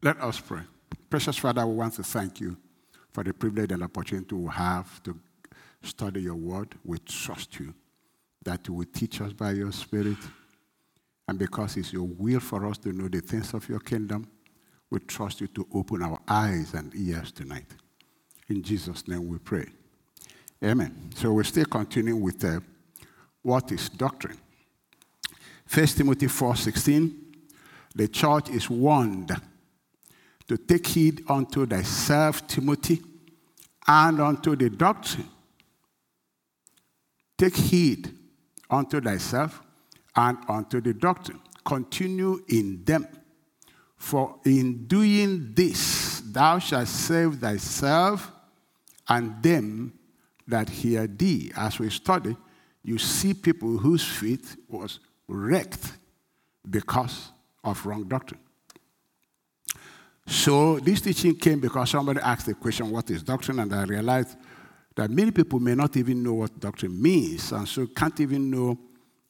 Let us pray. Precious Father, we want to thank you for the privilege and opportunity we have to study your word. We trust you that you will teach us by your Spirit. And because it's your will for us to know the things of your kingdom, we trust you to open our eyes and ears tonight. In Jesus' name we pray. Amen. So we're still continuing with uh, what is doctrine. 1 Timothy 4:16, the church is warned to take heed unto thyself, Timothy, and unto the doctrine. Take heed unto thyself and unto the doctrine. Continue in them. For in doing this, thou shalt save thyself and them that hear thee. As we study, you see people whose faith was wrecked because of wrong doctrine. So this teaching came because somebody asked the question, What is doctrine? And I realized that many people may not even know what doctrine means, and so can't even know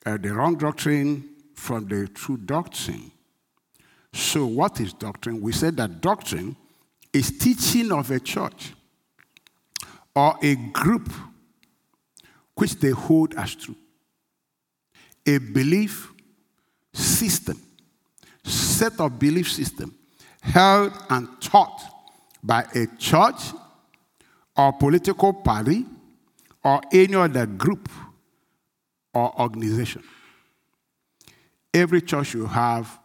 uh, the wrong doctrine from the true doctrine. So, what is doctrine? We said that doctrine is teaching of a church or a group which they hold as true. A belief system, set of belief system held and taught by a church or political party or any other group or organization. Every church will have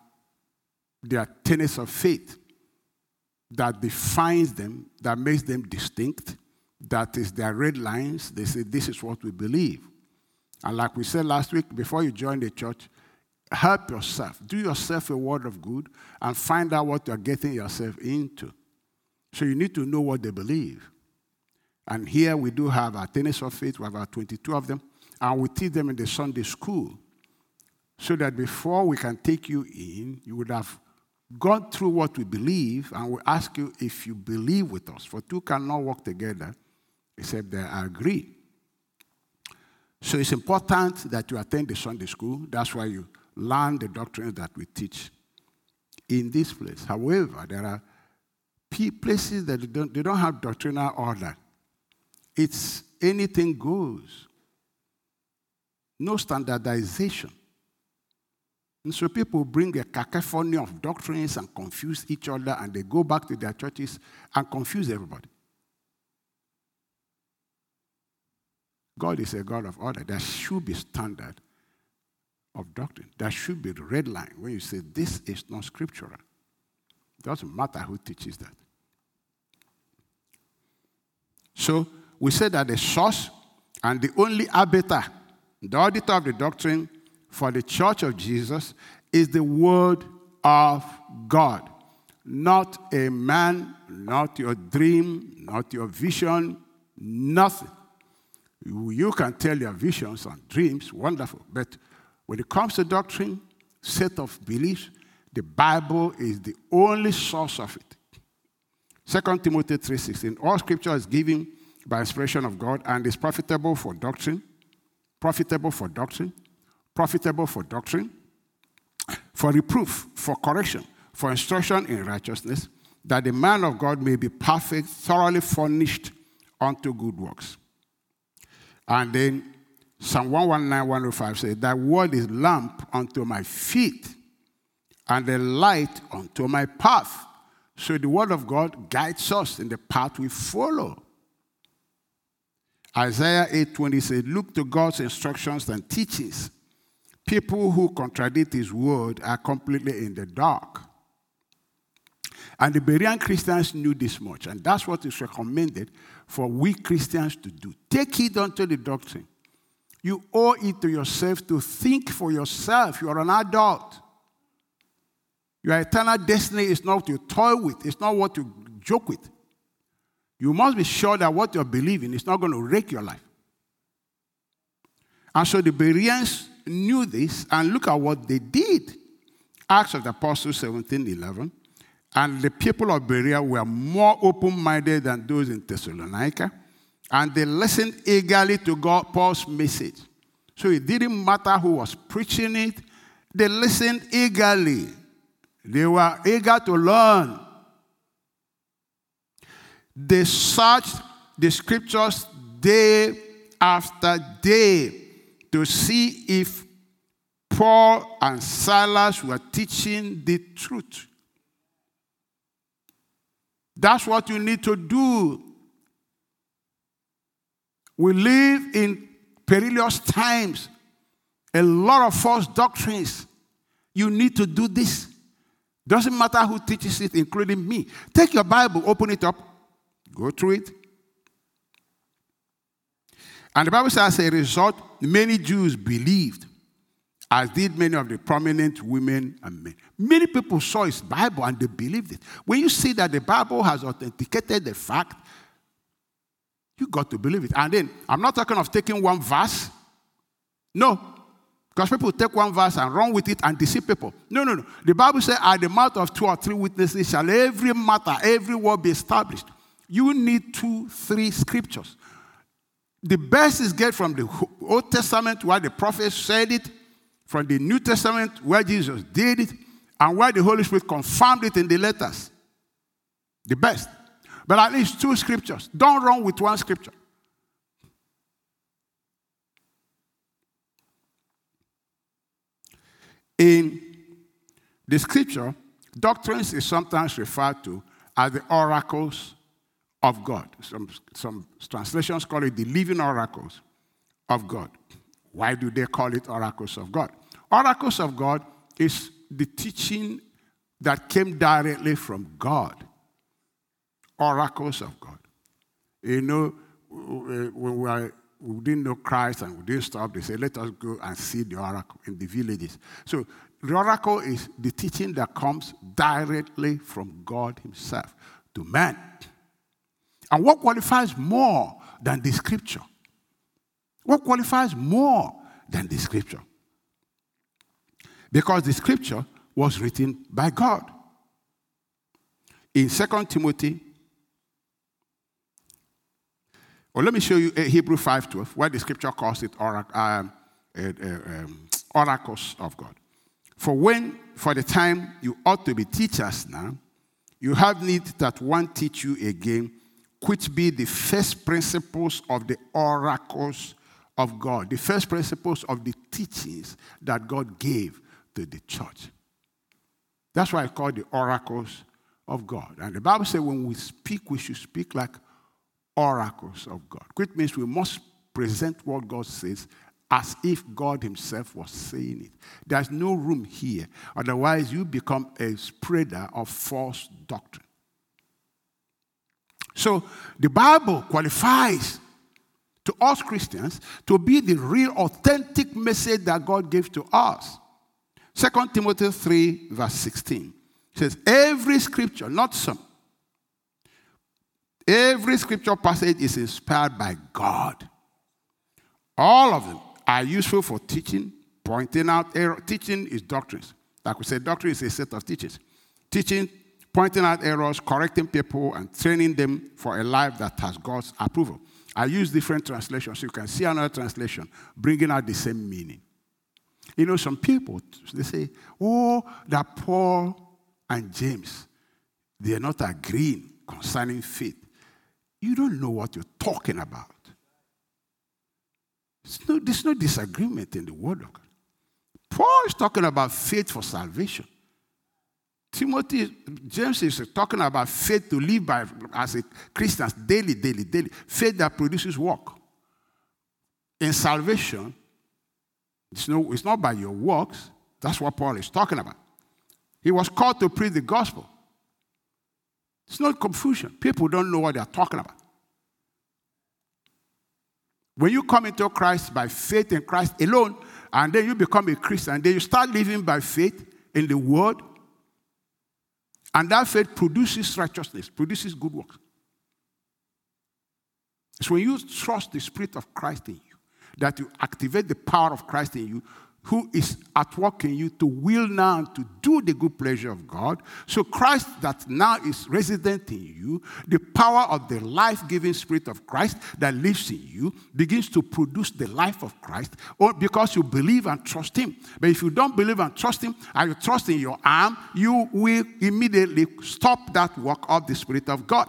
their tenets of faith that defines them, that makes them distinct, that is their red lines. They say, This is what we believe. And like we said last week, before you join the church, help yourself. Do yourself a word of good and find out what you're getting yourself into. So you need to know what they believe. And here we do have our tenets of faith, we have our 22 of them, and we teach them in the Sunday school. So that before we can take you in, you would have gone through what we believe, and we ask you if you believe with us. For two cannot work together except they agree. So it's important that you attend the Sunday school. That's why you learn the doctrines that we teach in this place. However, there are places that don't, they don't have doctrinal order. It's anything goes. No standardization. And so people bring a cacophony of doctrines and confuse each other, and they go back to their churches and confuse everybody. God is a God of order. There should be standard of doctrine. That should be the red line when you say this is not scriptural. It doesn't matter who teaches that. So we said that the source and the only arbiter, the auditor of the doctrine for the church of Jesus is the word of God. Not a man, not your dream, not your vision, nothing. You can tell your visions and dreams, wonderful. But when it comes to doctrine, set of beliefs, the Bible is the only source of it. 2 Timothy 3:16. All scripture is given by inspiration of God and is profitable for doctrine, profitable for doctrine, profitable for doctrine, for reproof, for correction, for instruction in righteousness, that the man of God may be perfect, thoroughly furnished unto good works. And then Psalm 119, 105 says, That word is lamp unto my feet and a light unto my path. So the word of God guides us in the path we follow. Isaiah 8:20 says, Look to God's instructions and teachings. People who contradict his word are completely in the dark. And the Berean Christians knew this much, and that's what is recommended for we Christians to do. Take heed unto the doctrine. You owe it to yourself to think for yourself. You are an adult. Your eternal destiny is not to toy with, it's not what you joke with. You must be sure that what you're believing is not going to wreck your life. And so the Bereans knew this, and look at what they did. Acts of the Apostles 17 11. And the people of Berea were more open minded than those in Thessalonica. And they listened eagerly to God, Paul's message. So it didn't matter who was preaching it, they listened eagerly. They were eager to learn They searched the scriptures day after day to see if Paul and Silas were teaching the truth. That's what you need to do. We live in perilous times, a lot of false doctrines. You need to do this. Doesn't matter who teaches it, including me. Take your Bible, open it up, go through it. And the Bible says, as a result, many Jews believed, as did many of the prominent women and men. Many people saw his Bible and they believed it. When you see that the Bible has authenticated the fact, you got to believe it. And then, I'm not talking of taking one verse. No, because people take one verse and run with it and deceive people. No, no, no. The Bible says, at the mouth of two or three witnesses shall every matter, every word be established. You need two, three scriptures. The best is get from the Old Testament where the prophets said it, from the New Testament where Jesus did it, and where the Holy Spirit confirmed it in the letters. The best. But at least two scriptures. Don't run with one scripture. In the scripture, doctrines is sometimes referred to as the oracles of God. Some, some translations call it the living oracles of God. Why do they call it oracles of God? Oracles of God is the teaching that came directly from God. Oracles of God. You know, when we were we didn't know Christ and we didn't stop. They said, let us go and see the oracle in the villages. So the oracle is the teaching that comes directly from God Himself to man. And what qualifies more than the scripture? What qualifies more than the scripture? Because the scripture was written by God. In 2 Timothy well, let me show you uh, Hebrew 5.12, where the scripture calls it um, uh, uh, um, oracles of God. For when, for the time you ought to be teachers now, you have need that one teach you again, which be the first principles of the oracles of God, the first principles of the teachings that God gave to the church. That's why I call the oracles of God. And the Bible says when we speak, we should speak like oracles of God, which means we must present what God says as if God Himself was saying it. There's no room here. Otherwise, you become a spreader of false doctrine. So the Bible qualifies to us Christians to be the real authentic message that God gave to us. 2 Timothy 3, verse 16 says, Every scripture, not some, Every scripture passage is inspired by God. All of them are useful for teaching, pointing out error. Teaching is doctrines. Like we said, doctrine is a set of teachings. Teaching, pointing out errors, correcting people, and training them for a life that has God's approval. I use different translations. You can see another translation bringing out the same meaning. You know, some people, they say, oh, that Paul and James, they are not agreeing concerning faith. You don't know what you're talking about. No, there's no disagreement in the Word of God. Paul is talking about faith for salvation. Timothy, James is talking about faith to live by as a Christian daily, daily, daily. Faith that produces work. In salvation, it's, no, it's not by your works. That's what Paul is talking about. He was called to preach the gospel. It's not confusion. People don't know what they're talking about. When you come into Christ by faith in Christ alone, and then you become a Christian, then you start living by faith in the Word, and that faith produces righteousness, produces good works. It's when you trust the Spirit of Christ in you that you activate the power of Christ in you who is at work in you to will now to do the good pleasure of God. So Christ that now is resident in you, the power of the life-giving spirit of Christ that lives in you begins to produce the life of Christ or because you believe and trust him. But if you don't believe and trust him and you trust in your arm, you will immediately stop that work of the spirit of God.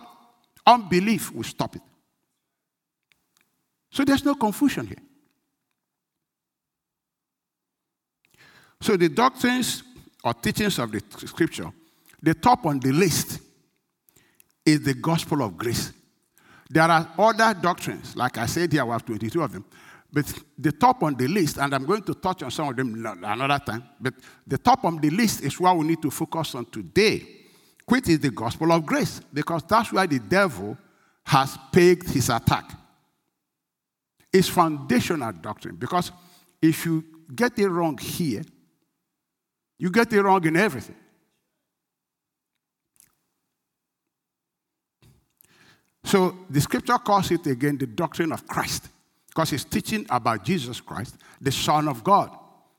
Unbelief will stop it. So there's no confusion here. So the doctrines or teachings of the scripture, the top on the list is the gospel of grace. There are other doctrines, like I said here, we have 22 of them. But the top on the list, and I'm going to touch on some of them another time, but the top on the list is what we need to focus on today, which is the gospel of grace, because that's where the devil has pegged his attack. It's foundational doctrine, because if you get it wrong here, you get it wrong in everything. So the scripture calls it again the doctrine of Christ because it's teaching about Jesus Christ, the Son of God.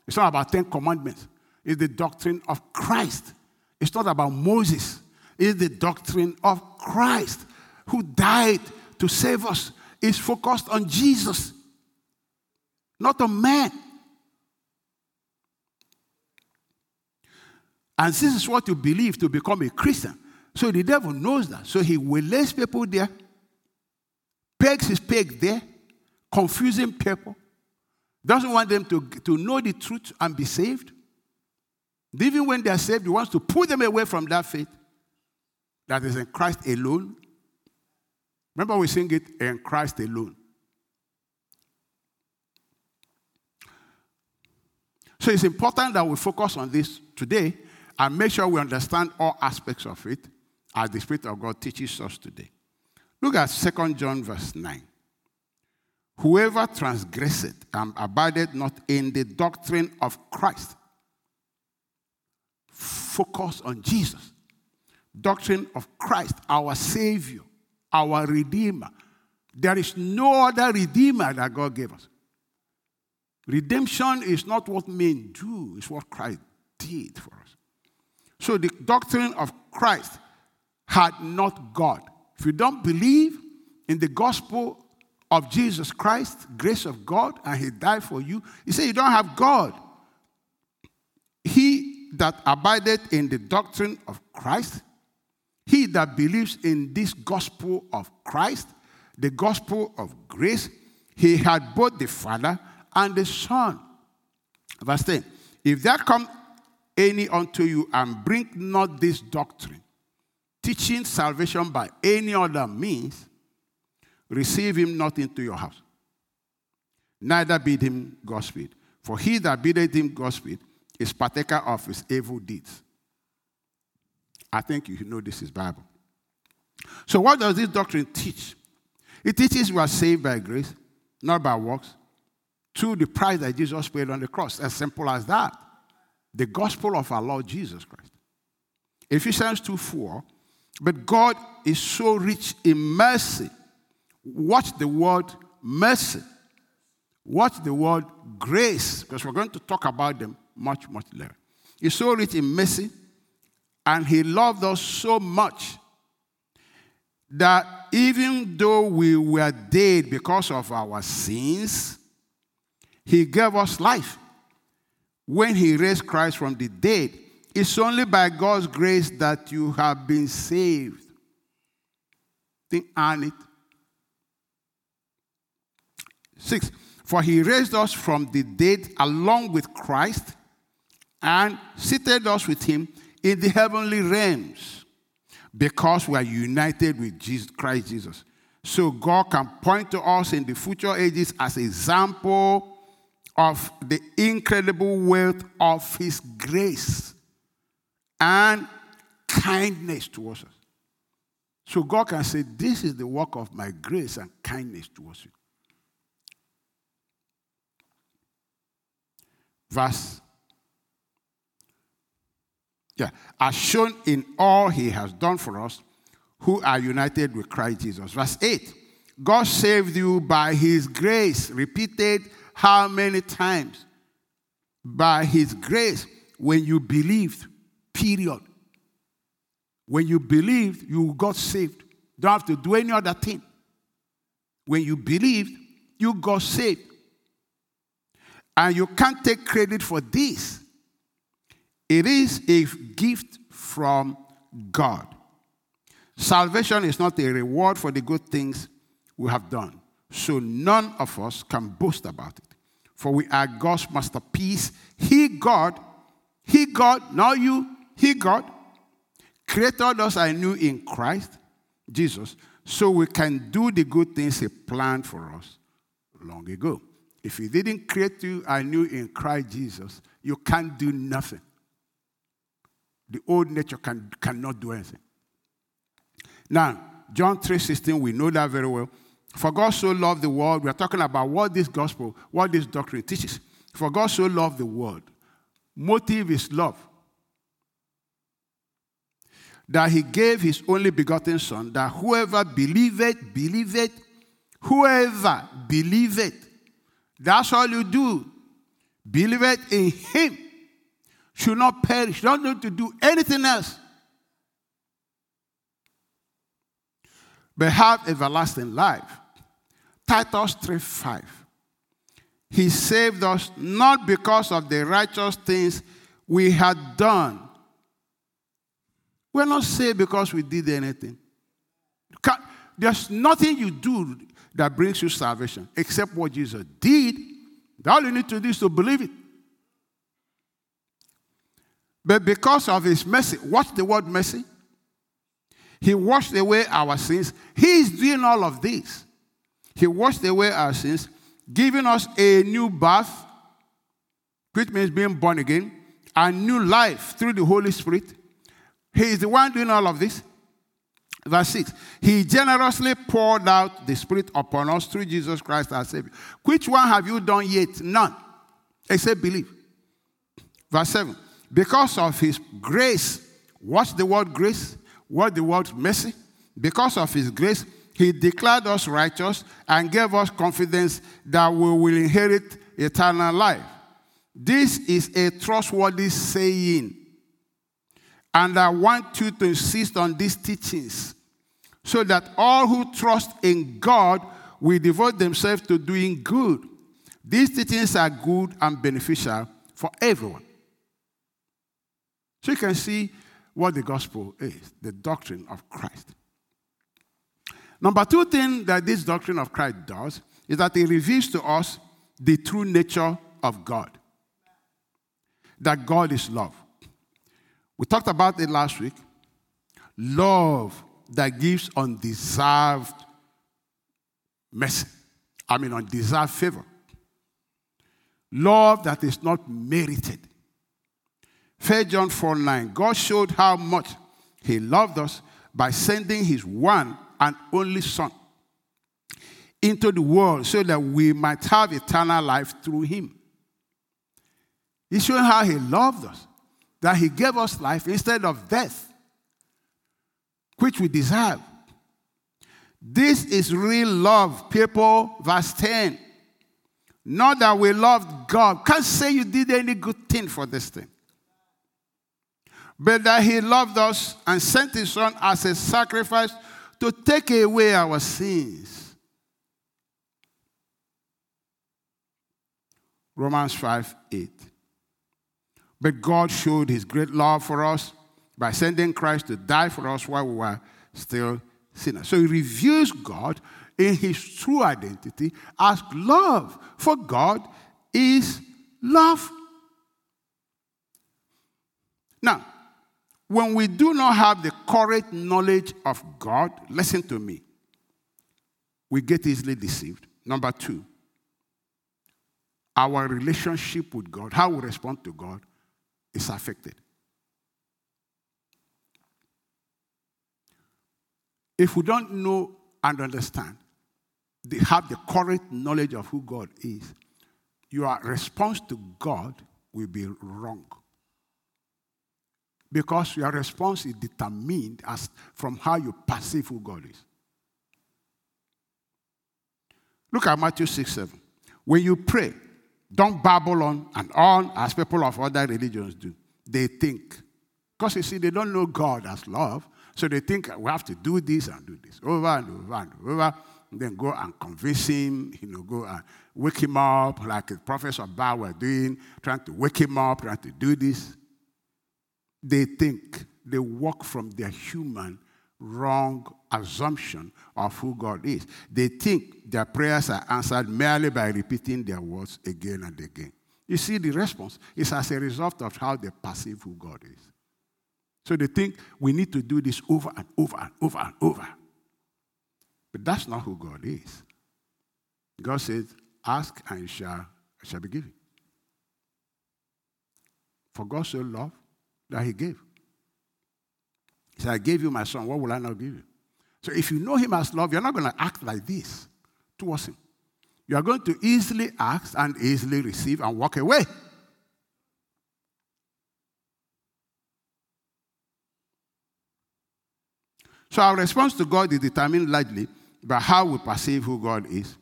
It's not about Ten Commandments, it's the doctrine of Christ. It's not about Moses, it's the doctrine of Christ who died to save us. It's focused on Jesus, not on man. And this is what you believe to become a Christian. So the devil knows that. So he waylays people there, pegs his peg there, confusing people, doesn't want them to, to know the truth and be saved. Even when they are saved, he wants to pull them away from that faith that is in Christ alone. Remember, we sing it in Christ alone. So it's important that we focus on this today and make sure we understand all aspects of it as the Spirit of God teaches us today. Look at 2 John verse 9. Whoever transgresseth and abideth not in the doctrine of Christ, focus on Jesus. Doctrine of Christ, our Savior, our Redeemer. There is no other Redeemer that God gave us. Redemption is not what men do, it's what Christ did for us. So the doctrine of Christ had not God. If you don't believe in the gospel of Jesus Christ, grace of God, and He died for you, you say you don't have God. He that abideth in the doctrine of Christ, he that believes in this gospel of Christ, the gospel of grace, he had both the Father and the Son. Verse 10 If there come any unto you and bring not this doctrine, teaching salvation by any other means, receive him not into your house. Neither bid him Godspeed. For he that biddeth him Godspeed is partaker of his evil deeds. I think you know this is Bible. So what does this doctrine teach? It teaches we are saved by grace, not by works, through the price that Jesus paid on the cross. As simple as that. The gospel of our Lord Jesus Christ. Ephesians 2 4 but God is so rich in mercy. Watch the word mercy. Watch the word grace, because we're going to talk about them much, much later. He's so rich in mercy, and He loved us so much that even though we were dead because of our sins, He gave us life. When He raised Christ from the dead, it's only by God's grace that you have been saved. Think on it. Six, for he raised us from the dead along with Christ and seated us with him in the heavenly realms because we are united with Jesus, Christ Jesus. So God can point to us in the future ages as example of the incredible wealth of his grace and kindness towards us. So God can say, This is the work of my grace and kindness towards you. Verse. Yeah. As shown in all he has done for us who are united with Christ Jesus. Verse 8. God saved you by his grace. Repeated how many times? By his grace when you believed. Period. When you believed, you got saved. Don't have to do any other thing. When you believed, you got saved. And you can't take credit for this. It is a gift from God. Salvation is not a reward for the good things we have done. So none of us can boast about it. For we are God's masterpiece. He, God, He, God, not you, He, God, created us anew in Christ, Jesus, so we can do the good things He planned for us long ago. If He didn't create you anew in Christ Jesus, you can't do nothing. The old nature can, cannot do anything. Now, John 3:16, we know that very well. For God so loved the world, we are talking about what this gospel, what this doctrine teaches. For God so loved the world. Motive is love. That he gave his only begotten son, that whoever believeth, believeth, whoever believeth. That's all you do. Believeth in him. Should not perish, don't need to do anything else. But have everlasting life. Titus 3 5. He saved us not because of the righteous things we had done. We're not saved because we did anything. There's nothing you do that brings you salvation except what Jesus did. All you need to do is to believe it. But because of his mercy, what's the word mercy? He washed away our sins. He is doing all of this. He washed away our sins, giving us a new birth, which means being born again, a new life through the Holy Spirit. He is the one doing all of this. Verse 6 He generously poured out the Spirit upon us through Jesus Christ our Savior. Which one have you done yet? None, except believe. Verse 7 Because of His grace, what's the word grace? What the word mercy? Because of His grace, he declared us righteous and gave us confidence that we will inherit eternal life. This is a trustworthy saying. And I want you to insist on these teachings so that all who trust in God will devote themselves to doing good. These teachings are good and beneficial for everyone. So you can see what the gospel is the doctrine of Christ. Number two thing that this doctrine of Christ does is that it reveals to us the true nature of God. That God is love. We talked about it last week. Love that gives undeserved mercy. I mean, undeserved favor. Love that is not merited. 1 John 4 9. God showed how much He loved us by sending His one and only Son into the world so that we might have eternal life through him. He's showing how he loved us, that he gave us life instead of death, which we deserve. This is real love, people. Verse 10. Not that we loved God. Can't say you did any good thing for this thing. But that he loved us and sent his son as a sacrifice to take away our sins. Romans 5 8. But God showed his great love for us by sending Christ to die for us while we were still sinners. So he reveals God in his true identity as love, for God is love. Now, when we do not have the correct knowledge of God, listen to me, we get easily deceived. Number two, our relationship with God, how we respond to God, is affected. If we don't know and understand, they have the correct knowledge of who God is, your response to God will be wrong because your response is determined as from how you perceive who God is. Look at Matthew 6 7. When you pray, don't babble on and on as people of other religions do. They think. Because you see, they don't know God as love. So they think we have to do this and do this over and over and over. And then go and convince him, you know, go and wake him up like the prophets of Baal were doing, trying to wake him up, trying to do this they think they walk from their human wrong assumption of who God is. They think their prayers are answered merely by repeating their words again and again. You see, the response is as a result of how they perceive who God is. So they think we need to do this over and over and over and over. But that's not who God is. God says, Ask and shall, shall be given. For God so loved that he gave. He said, I gave you my son. What will I not give you? So if you know him as love, you're not going to act like this towards him. You are going to easily ask and easily receive and walk away. So our response to God is determined largely by how we perceive who God is.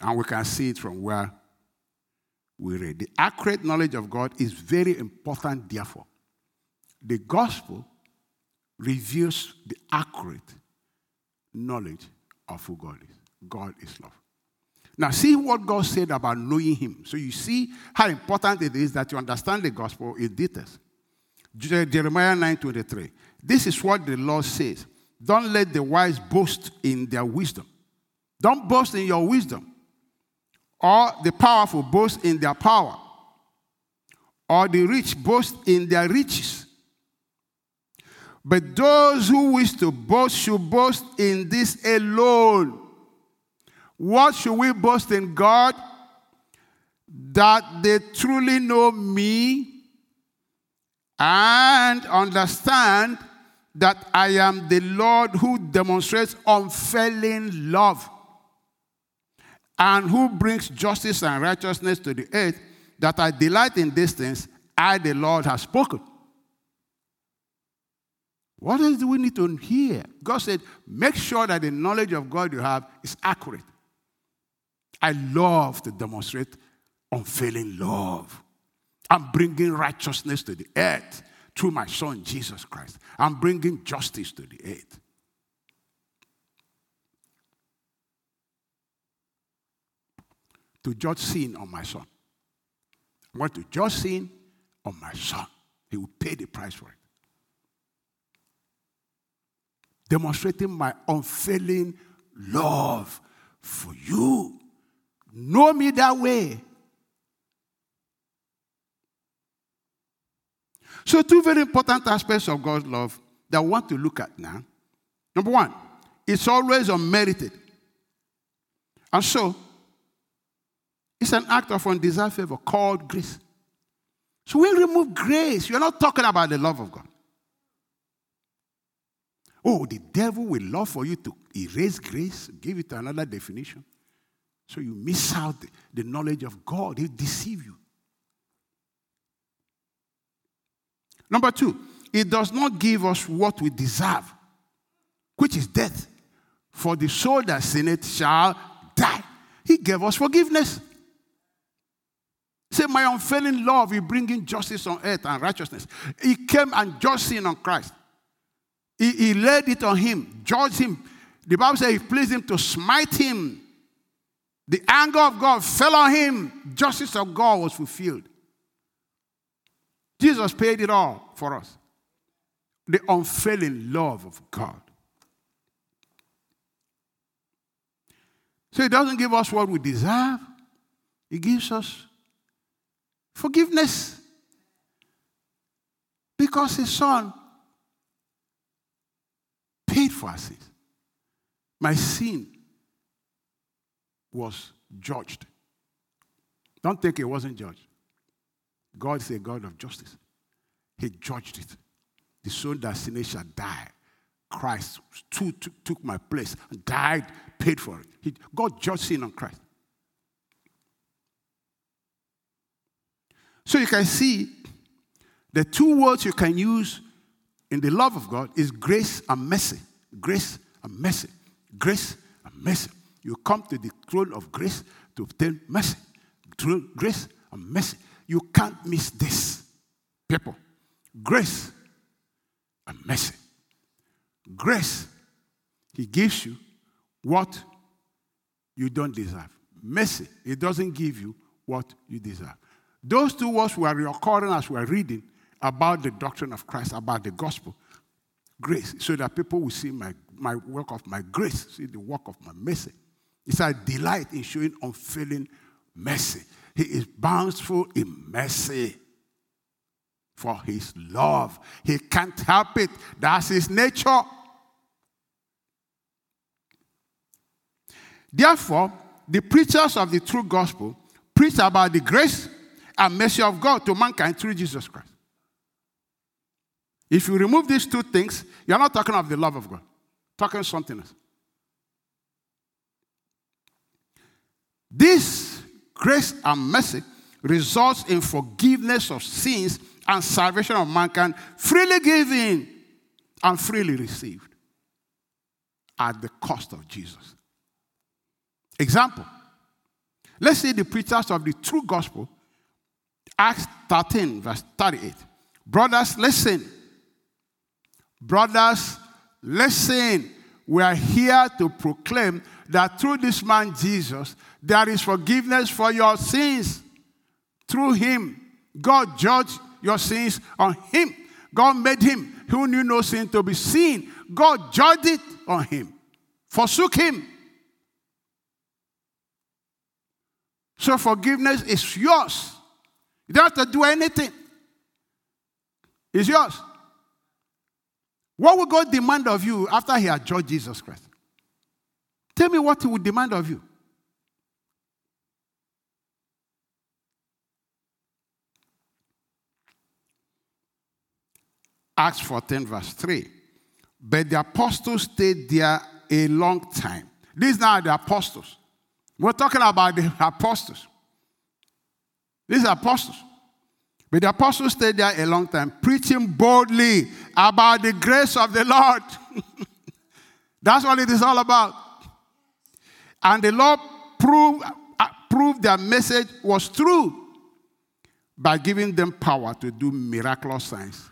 And we can see it from where we read. The accurate knowledge of God is very important, therefore. The gospel reveals the accurate knowledge of who God is. God is love. Now, see what God said about knowing Him. So you see how important it is that you understand the gospel in details. Jeremiah 9:23. This is what the Lord says. Don't let the wise boast in their wisdom. Don't boast in your wisdom. Or the powerful boast in their power. Or the rich boast in their riches. But those who wish to boast should boast in this alone. What should we boast in God? That they truly know me and understand that I am the Lord who demonstrates unfailing love and who brings justice and righteousness to the earth, that I delight in these things, I, the Lord, have spoken. What else do we need to hear? God said, make sure that the knowledge of God you have is accurate. I love to demonstrate unfailing love. I'm bringing righteousness to the earth through my son Jesus Christ. I'm bringing justice to the earth. To judge sin on my son. I want to judge sin on my son. He will pay the price for it. Demonstrating my unfailing love for you. Know me that way. So, two very important aspects of God's love that I want to look at now. Number one, it's always unmerited. And so, it's an act of undeserved favor called grace. So, when remove grace, you're not talking about the love of God. Oh, the devil will love for you to erase grace, give it another definition. So you miss out the, knowledge of God. He'll deceive you. Number two, it does not give us what we deserve, which is death. For the soul that sinneth shall die. He gave us forgiveness. Say, my unfailing love is bringing justice on earth and righteousness. He came and just sin on Christ. He, he laid it on him, judged him. The Bible says he pleased him to smite him. The anger of God fell on him. Justice of God was fulfilled. Jesus paid it all for us. The unfailing love of God. So He doesn't give us what we deserve, He gives us forgiveness. Because His Son My sin was judged. Don't think it wasn't judged. God is a God of justice. He judged it. The soul that sinned shall die. Christ took, took, took my place, and died, paid for it. He, God judged sin on Christ. So you can see the two words you can use in the love of God is grace and mercy. Grace and mercy. Grace and mercy. You come to the throne of grace to obtain mercy. Grace and mercy. You can't miss this. People, grace and mercy. Grace, He gives you what you don't deserve. Mercy, He doesn't give you what you deserve. Those two words were recurring as we are reading about the doctrine of Christ, about the gospel. Grace, so that people will see my, my work of my grace, see the work of my mercy. It's a delight in showing unfailing mercy. He is bountiful in mercy for his love. He can't help it. That's his nature. Therefore, the preachers of the true gospel preach about the grace and mercy of God to mankind through Jesus Christ. If you remove these two things, you're not talking of the love of God, talking something else. This grace and mercy results in forgiveness of sins and salvation of mankind, freely given and freely received at the cost of Jesus. Example. Let's see the preachers of the true gospel, Acts 13, verse 38. Brothers, listen. Brothers, listen. We are here to proclaim that through this man Jesus, there is forgiveness for your sins. Through him, God judged your sins on him. God made him who knew no sin to be seen. God judged it on him, forsook him. So forgiveness is yours. You don't have to do anything. It's yours. What will God demand of you after He has judged Jesus Christ? Tell me what He would demand of you. Acts 14, verse 3. But the apostles stayed there a long time. These are the apostles. We're talking about the apostles. These are apostles. But the apostles stayed there a long time, preaching boldly about the grace of the Lord. That's what it is all about. And the Lord proved, uh, proved their message was true by giving them power to do miraculous signs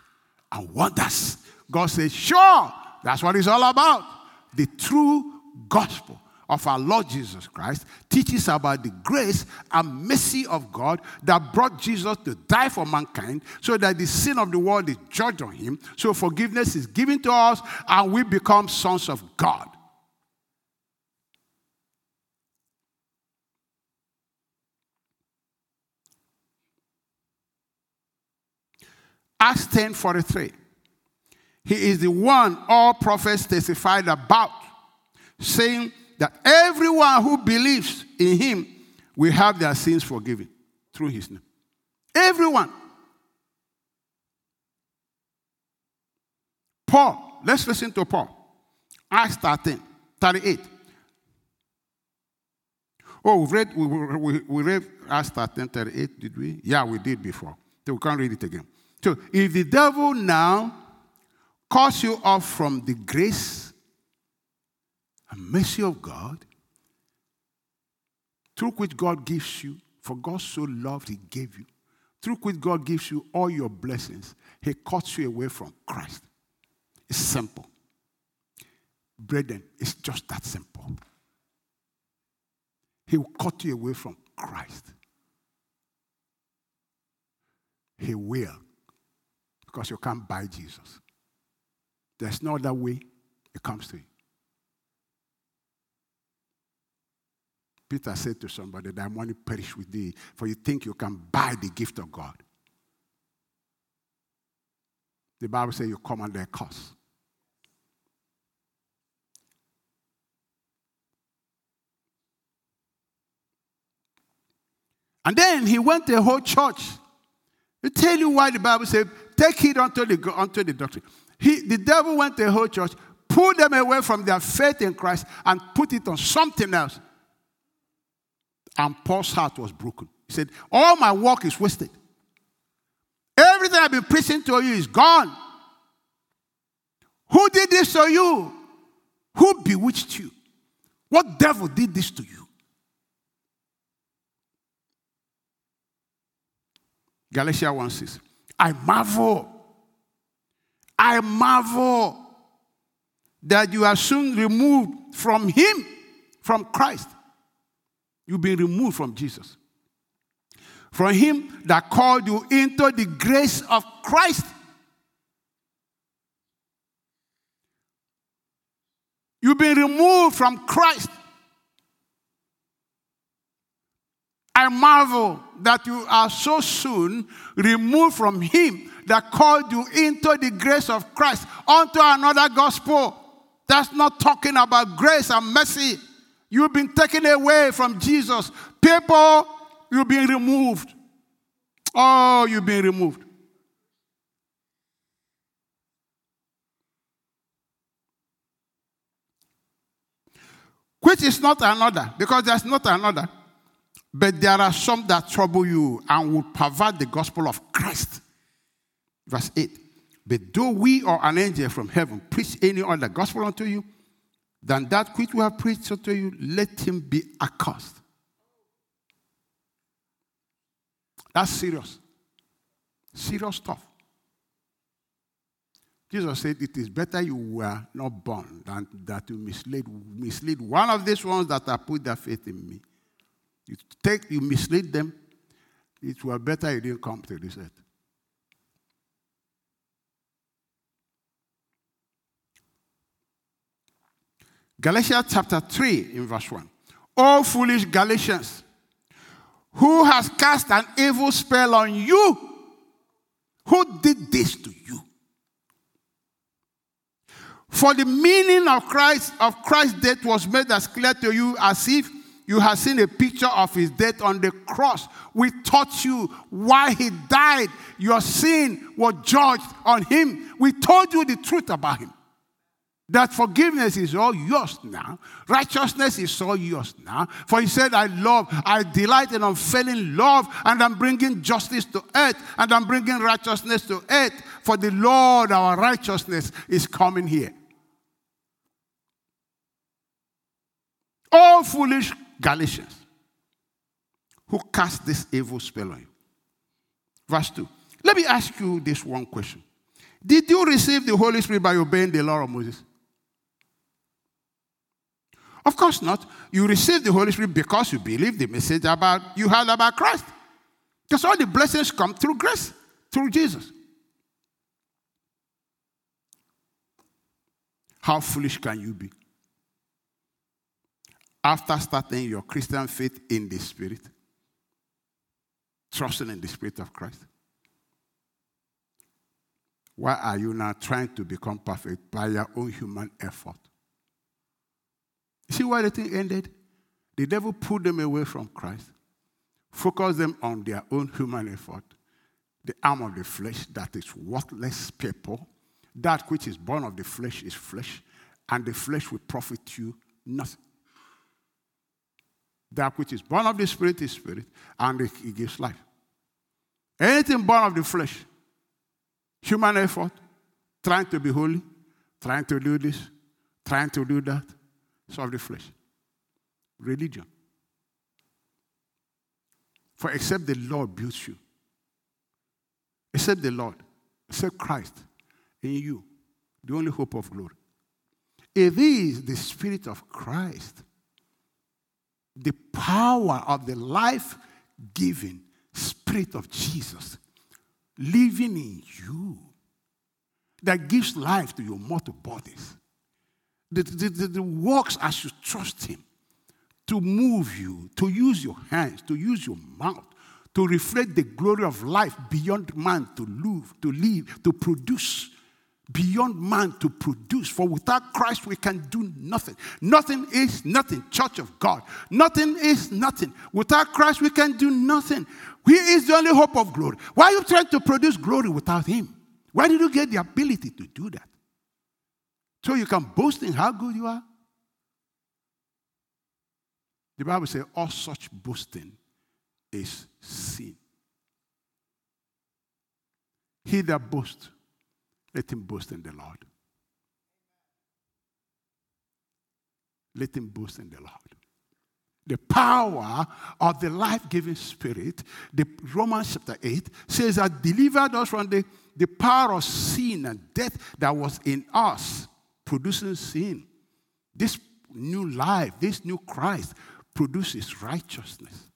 and wonders. God said, Sure, that's what it's all about. The true gospel of our Lord Jesus Christ teaches about the grace and mercy of God that brought Jesus to die for mankind so that the sin of the world is judged on him. So forgiveness is given to us and we become sons of God. Acts 10 43. He is the one all prophets testified about, saying that everyone who believes in him will have their sins forgiven through his name. Everyone. Paul, let's listen to Paul. Acts 13, 38. Oh, we've read, we, we, we read Acts 13, 38, did we? Yeah, we did before. So we can't read it again. So if the devil now cuts you off from the grace and mercy of God, through which God gives you, for God so loved, He gave you, through which God gives you all your blessings, He cuts you away from Christ. It's simple. Brethren, it's just that simple. He will cut you away from Christ. He will, because you can't buy Jesus. There's no other way it comes to you. Peter said to somebody, Thy money perish with thee, for you think you can buy the gift of God. The Bible says you come under a curse. And then he went to a whole church. To tell you why the Bible says, take heed unto the, unto the doctrine. He, the devil went to a whole church, pulled them away from their faith in Christ, and put it on something else. And Paul's heart was broken. He said, All my work is wasted. Everything I've been preaching to you is gone. Who did this to you? Who bewitched you? What devil did this to you? Galatians 1 6. I marvel. I marvel that you are soon removed from Him, from Christ. You've been removed from Jesus. From him that called you into the grace of Christ. You've been removed from Christ. I marvel that you are so soon removed from Him that called you into the grace of Christ unto another gospel. That's not talking about grace and mercy. You've been taken away from Jesus. People, you've been removed. Oh, you've been removed. Which is not another, because there's not another. But there are some that trouble you and will pervert the gospel of Christ. Verse 8. But though we or an angel from heaven preach any other gospel unto you than that which we have preached unto you, let him be accursed. That's serious. Serious stuff. Jesus said, It is better you were not born than that you mislead, mislead one of these ones that have put their faith in me. You take, you mislead them, it were better you didn't come to this earth. Galatians chapter 3 in verse 1. O foolish Galatians, who has cast an evil spell on you? Who did this to you? For the meaning of Christ of Christ's death was made as clear to you as if you had seen a picture of his death on the cross. We taught you why he died. Your sin was judged on him. We told you the truth about him. That forgiveness is all yours now. Righteousness is all yours now. For he said, I love, I delight in unfailing love, and I'm bringing justice to earth, and I'm bringing righteousness to earth. For the Lord, our righteousness, is coming here. All foolish Galatians who cast this evil spell on you. Verse 2. Let me ask you this one question Did you receive the Holy Spirit by obeying the law of Moses? Of course not. You received the Holy Spirit because you believed the message about you heard about Christ. Because all the blessings come through grace, through Jesus. How foolish can you be? After starting your Christian faith in the Spirit, trusting in the Spirit of Christ, why are you now trying to become perfect by your own human effort? See why the thing ended? The devil pulled them away from Christ, focused them on their own human effort, the arm of the flesh that is worthless people. That which is born of the flesh is flesh, and the flesh will profit you nothing. That which is born of the spirit is spirit, and it gives life. Anything born of the flesh, human effort, trying to be holy, trying to do this, trying to do that, it's of the flesh. Religion. For except the Lord builds you, except the Lord, except Christ in you, the only hope of glory. It is the Spirit of Christ, the power of the life giving Spirit of Jesus living in you that gives life to your mortal bodies the, the, the, works as you trust Him to move you, to use your hands, to use your mouth, to reflect the glory of life beyond man to live, to live, to produce. Beyond man to produce. For without Christ, we can do nothing. Nothing is nothing, church of God. Nothing is nothing. Without Christ, we can do nothing. He is the only hope of glory. Why are you trying to produce glory without Him? Why did you get the ability to do that? So you can boast in how good you are. The Bible says all such boasting is sin. He that boasts, let him boast in the Lord. Let him boast in the Lord. The power of the life giving spirit, the Romans chapter 8 says that delivered us from the, the power of sin and death that was in us producing sin. This new life, this new Christ produces righteousness.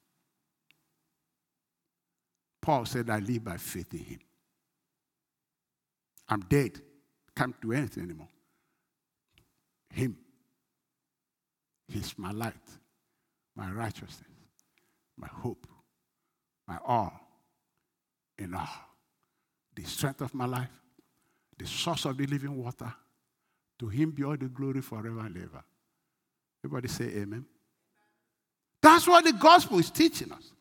Paul said, I live by faith in him. I'm dead. Can't do anything anymore. Him. He's my light, my righteousness, my hope, my all in all. The strength of my life, the source of the living water. To him be all the glory forever and ever. Everybody say amen. That's what the gospel is teaching us.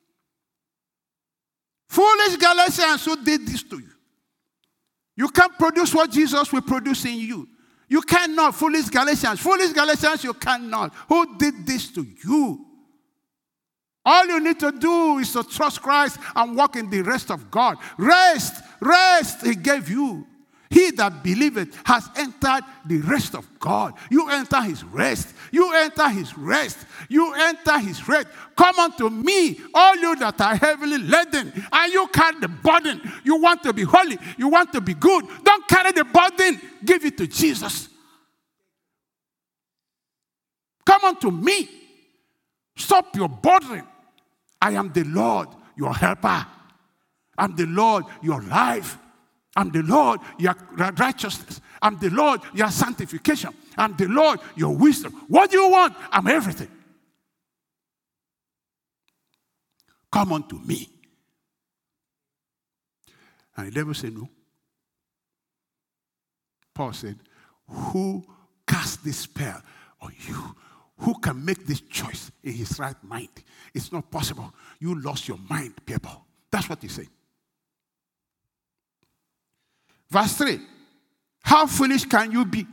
Foolish Galatians who did this to you. You can't produce what Jesus will produce in you. You cannot. Foolish Galatians. Foolish Galatians, you cannot. Who did this to you? All you need to do is to trust Christ and walk in the rest of God. Rest, rest, He gave you. He that believeth has entered the rest of God. You enter his rest. You enter his rest. You enter his rest. Come unto me, all you that are heavily laden, and you carry the burden. You want to be holy. You want to be good. Don't carry the burden. Give it to Jesus. Come unto me. Stop your burden. I am the Lord, your helper. I'm the Lord, your life. I'm the Lord, your righteousness. I'm the Lord, your sanctification. I'm the Lord, your wisdom. What do you want? I'm everything. Come unto me. And the devil said, No. Paul said, Who cast this spell on you? Who can make this choice in his right mind? It's not possible. You lost your mind, people. That's what he said. Verse 3 How foolish can you be?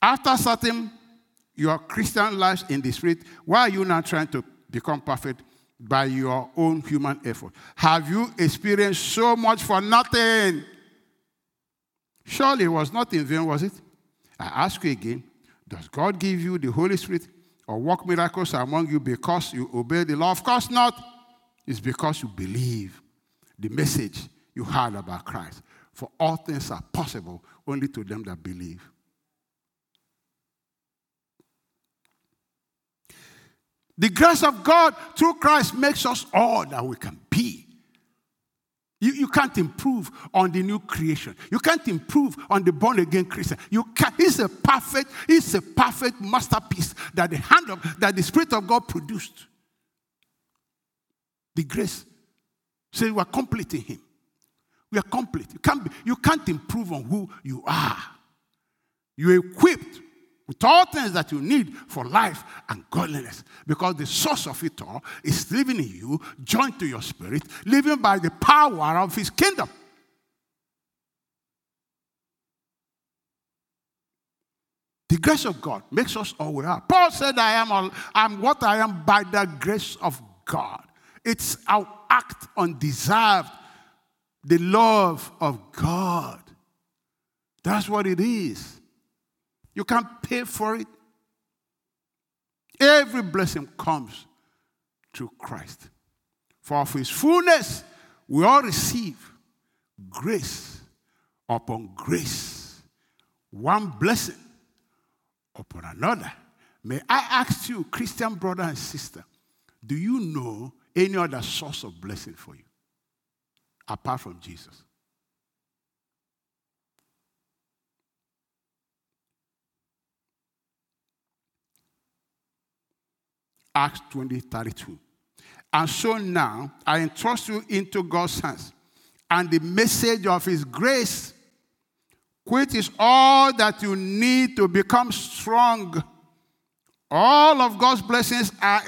After starting your Christian life in the spirit, why are you now trying to become perfect by your own human effort? Have you experienced so much for nothing? Surely it was not in vain, was it? I ask you again Does God give you the Holy Spirit or work miracles among you because you obey the law? Of course not. It's because you believe the message you heard about Christ. For all things are possible only to them that believe. The grace of God through Christ makes us all that we can be. You, you can't improve on the new creation. You can't improve on the born again Christian. You can it's a perfect, it's a perfect masterpiece that the hand of that the Spirit of God produced. The grace. So you are complete in Him. We are complete. You can't, be, you can't improve on who you are. You're equipped with all things that you need for life and godliness because the source of it all is living in you, joined to your spirit, living by the power of his kingdom. The grace of God makes us all we are. Paul said, I am all, I'm what I am by the grace of God. It's our act undeserved the love of God. That's what it is. You can't pay for it. Every blessing comes through Christ. For of his fullness, we all receive grace upon grace, one blessing upon another. May I ask you, Christian brother and sister, do you know any other source of blessing for you? Apart from Jesus. Acts 20 32. And so now I entrust you into God's hands and the message of His grace, which is all that you need to become strong all of God's blessings are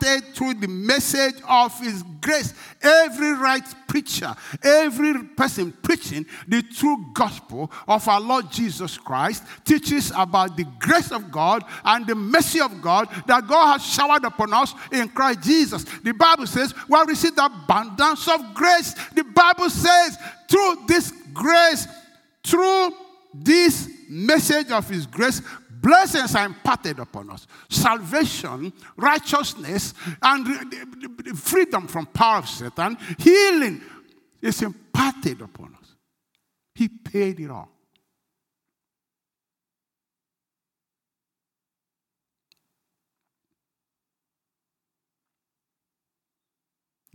through the message of His grace. Every right preacher, every person preaching the true gospel of our Lord Jesus Christ teaches about the grace of God and the mercy of God that God has showered upon us in Christ Jesus. The Bible says we have received abundance of grace. The Bible says through this grace, through this message of His grace, blessings are imparted upon us salvation, righteousness, and freedom from power of Satan, healing is imparted upon us. He paid it all.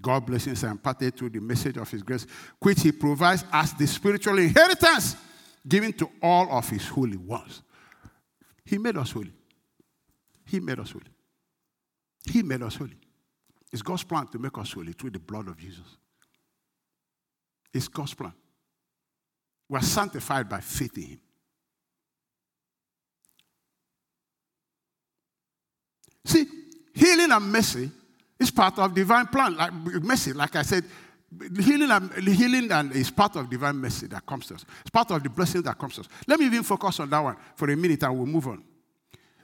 God blessings are imparted through the message of His grace, which He provides as the spiritual inheritance given to all of His holy ones. He made us holy. He made us holy. He made us holy. It's God's plan to make us holy through the blood of Jesus. It's God's plan. We're sanctified by faith in Him. See, healing and mercy is part of divine plan. Like mercy, like I said, healing and healing and is part of divine mercy that comes to us. It's part of the blessing that comes to us. Let me even focus on that one for a minute and we'll move on.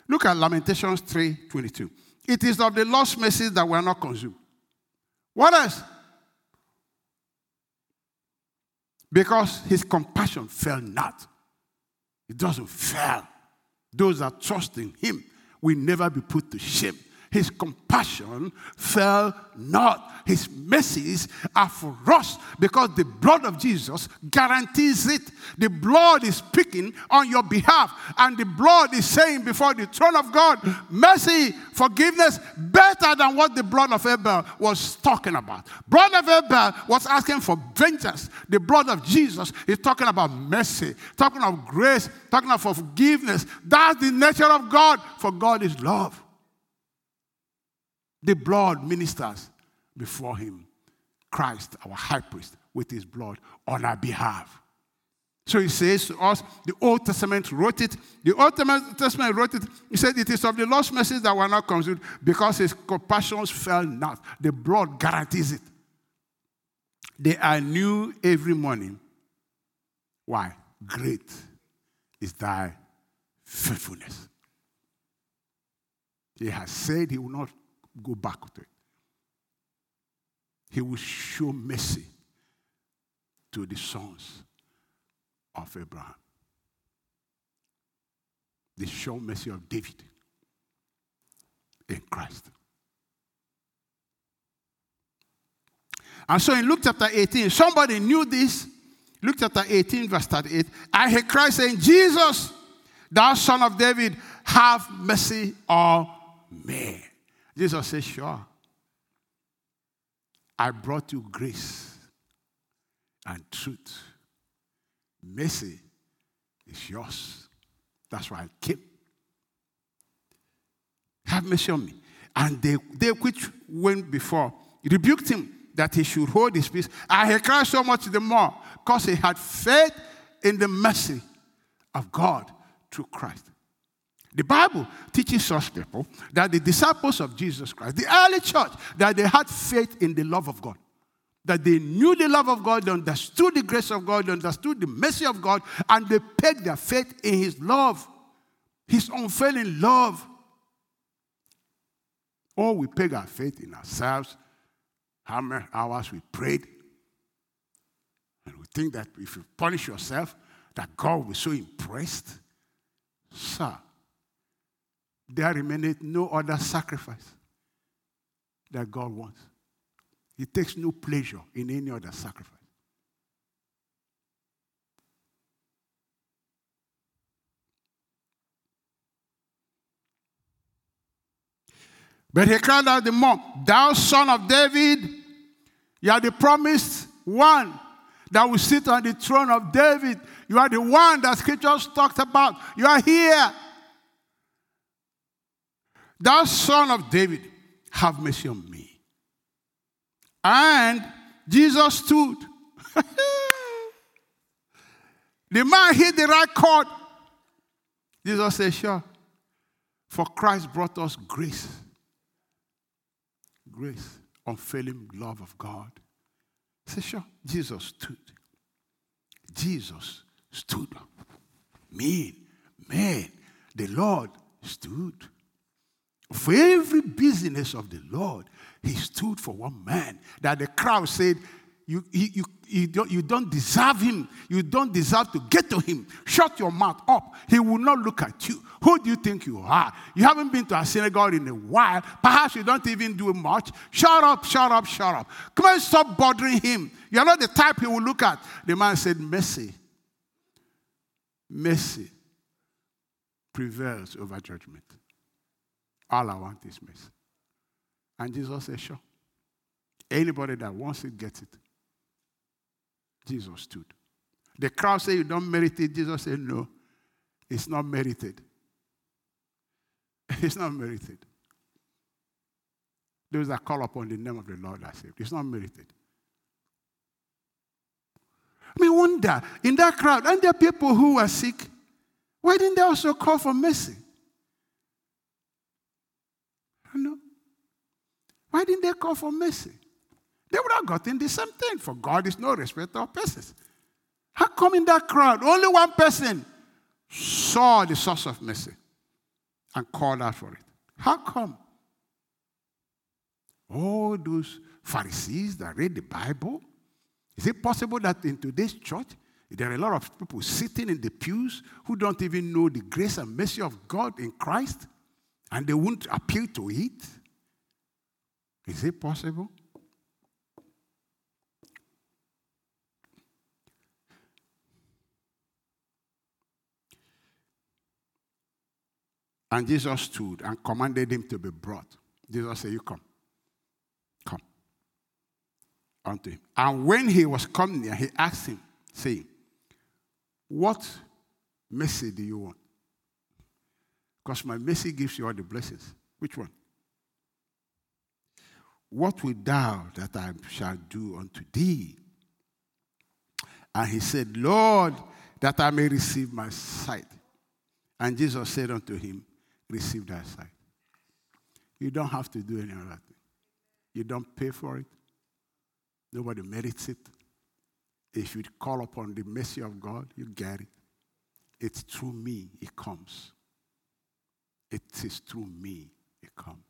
Look at Lamentations 3:22. It is of the lost mercies that were not consumed. What else? Because his compassion fell not. It doesn't fail. Those that trust in him will never be put to shame. His compassion fell not. His mercies are for us because the blood of Jesus guarantees it. The blood is speaking on your behalf, and the blood is saying before the throne of God, mercy, forgiveness, better than what the blood of Abel was talking about. Blood of Abel was asking for vengeance. The blood of Jesus is talking about mercy, talking of grace, talking of forgiveness. That's the nature of God, for God is love. The blood ministers before him. Christ, our high priest, with his blood on our behalf. So he says to us, the Old Testament wrote it. The Old Testament wrote it. He said, It is of the lost message that were not consumed because his compassions fell not. The blood guarantees it. They are new every morning. Why? Great is thy faithfulness. He has said he will not go back to it. He will show mercy to the sons of Abraham. The show mercy of David in Christ. And so in Luke chapter 18, somebody knew this. Luke chapter 18, verse 38. I heard Christ saying, Jesus, thou son of David, have mercy on me. Jesus said, Sure. I brought you grace and truth. Mercy is yours. That's why I came. Have mercy on me. And they, they which went before rebuked him that he should hold his peace. And he cried so much the more because he had faith in the mercy of God through Christ. The Bible teaches us people that the disciples of Jesus Christ, the early church, that they had faith in the love of God. That they knew the love of God, they understood the grace of God, they understood the mercy of God, and they pegged their faith in His love, His unfailing love. Or we peg our faith in ourselves, how many hours we prayed, and we think that if you punish yourself, that God will be so impressed. Sir, there remaineth no other sacrifice that God wants. He takes no pleasure in any other sacrifice. But he cried out the more, Thou son of David, you are the promised one that will sit on the throne of David. You are the one that scriptures talked about. You are here. Thou son of David, have mercy on me. And Jesus stood. the man hit the right chord. Jesus said, Sure. For Christ brought us grace. Grace, unfailing love of God. Say, Sure. Jesus stood. Jesus stood. Me, man, the Lord stood. For every business of the Lord, he stood for one man. That the crowd said, you, you, you, don't, you don't deserve him. You don't deserve to get to him. Shut your mouth up. He will not look at you. Who do you think you are? You haven't been to a synagogue in a while. Perhaps you don't even do much. Shut up, shut up, shut up. Come on, stop bothering him. You're not the type he will look at. The man said, Mercy. Mercy prevails over judgment. All I want is mercy. And Jesus said, Sure. Anybody that wants it, gets it. Jesus stood. The crowd said, You don't merit it. Jesus said, No, it's not merited. It's not merited. Those that call upon the name of the Lord are saved. It's not merited. I mean, wonder in that crowd, and there people who were sick? Why didn't they also call for mercy? know. Why didn't they call for mercy? They would have gotten the same thing, for God is no respecter of persons. How come in that crowd, only one person saw the source of mercy and called out for it? How come? All those Pharisees that read the Bible, is it possible that in today's church, there are a lot of people sitting in the pews who don't even know the grace and mercy of God in Christ and they won't appeal to it? Is it possible? And Jesus stood and commanded him to be brought. Jesus said, You come. Come. Unto him. And when he was come near, he asked him, saying, What mercy do you want? Because my mercy gives you all the blessings. Which one? What wilt thou that I shall do unto thee? And he said, Lord, that I may receive my sight. And Jesus said unto him, Receive thy sight. You don't have to do any other thing. You don't pay for it. Nobody merits it. If you call upon the mercy of God, you get it. It's through me it comes. It is through me it comes.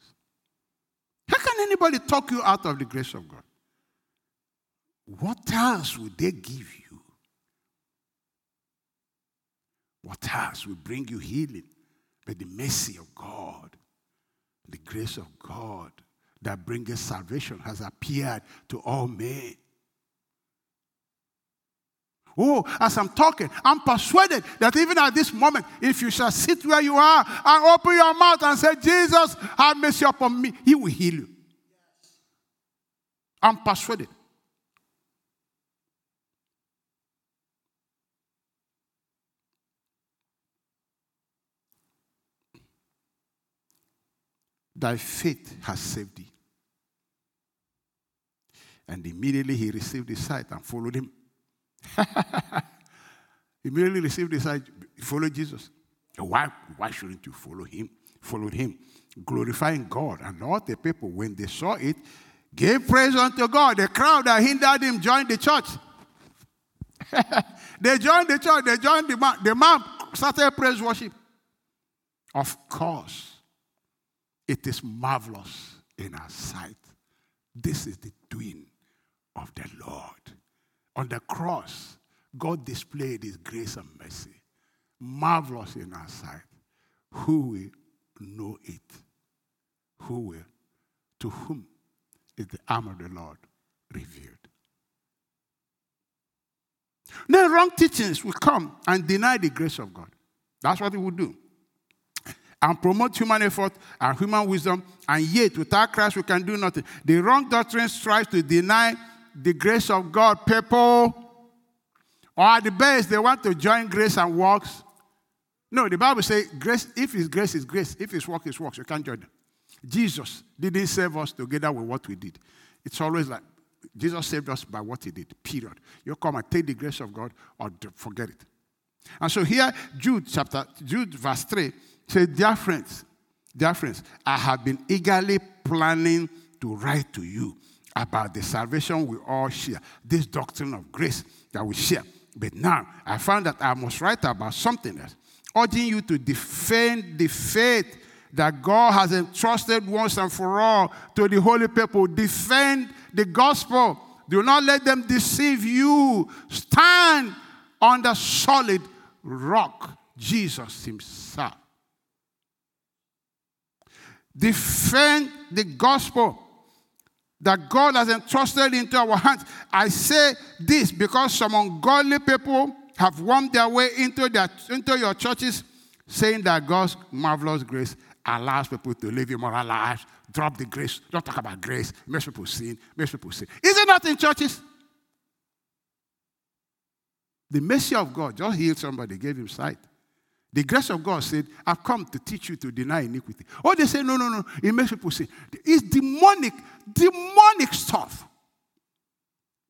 Anybody talk you out of the grace of God? What else would they give you? What else will bring you healing? But the mercy of God, the grace of God that brings salvation has appeared to all men. Oh, as I'm talking, I'm persuaded that even at this moment, if you shall sit where you are and open your mouth and say, Jesus, have mercy upon me, he will heal you. I'm persuaded. Thy faith has saved thee. And immediately he received his sight and followed him. immediately received his sight, followed Jesus. Why, why shouldn't you follow him? Followed him, glorifying God. And all the people, when they saw it, gave praise unto God. The crowd that hindered him joined the church. they joined the church, they joined the man. The man started praise worship. Of course, it is marvelous in our sight. This is the doing of the Lord. On the cross, God displayed his grace and mercy. Marvelous in our sight. Who will know it? Who will? To whom is the arm of the Lord revealed? Then wrong teachings will come and deny the grace of God. That's what it will do and promote human effort and human wisdom, and yet without Christ we can do nothing. The wrong doctrine strives to deny the grace of God. People, or at the best, they want to join grace and works. No, the Bible says grace, if it's grace, it's grace. If it's work, it's works. You can't join them. Jesus didn't save us together with what we did. It's always like Jesus saved us by what he did, period. You come and take the grace of God or forget it. And so here, Jude chapter, Jude verse 3 Say, dear friends, dear friends, I have been eagerly planning to write to you about the salvation we all share, this doctrine of grace that we share. But now I found that I must write about something else, urging you to defend the faith that God has entrusted once and for all to the holy people. Defend the gospel. Do not let them deceive you. Stand on the solid rock, Jesus Himself defend the gospel that God has entrusted into our hands. I say this because some ungodly people have wormed their way into, their, into your churches saying that God's marvelous grace allows people to live immoral lives, drop the grace, don't talk about grace, makes people sin, makes people sin. Is it not in churches? The mercy of God just healed somebody, gave him sight. The grace of God said, I've come to teach you to deny iniquity. Or they say, no, no, no. It makes people say, it's demonic, demonic stuff.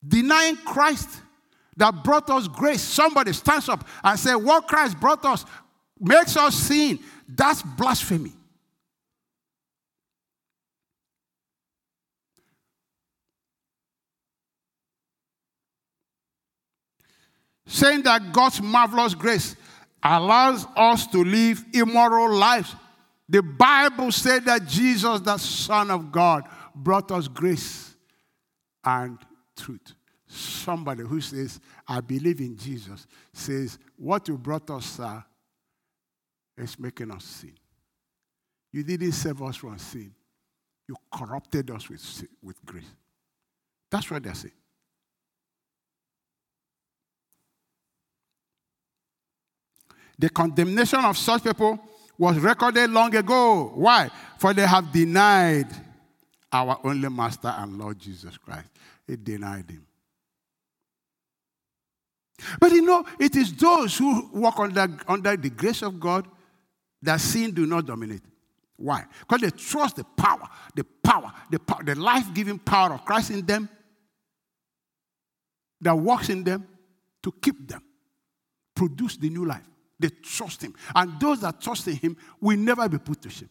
Denying Christ that brought us grace. Somebody stands up and says, What Christ brought us makes us sin. That's blasphemy. Saying that God's marvelous grace allows us to live immoral lives. The Bible said that Jesus, the Son of God, brought us grace and truth. Somebody who says, I believe in Jesus, says, What you brought us, sir, is making us sin. You didn't save us from sin, you corrupted us with, with grace. That's what they're saying. The condemnation of such people was recorded long ago. Why? For they have denied our only Master and Lord Jesus Christ. They denied him. But you know, it is those who walk under, under the grace of God that sin do not dominate. Why? Because they trust the power, the power, the, power, the life giving power of Christ in them that works in them to keep them, produce the new life. They trust him. And those that trust in him will never be put to shame.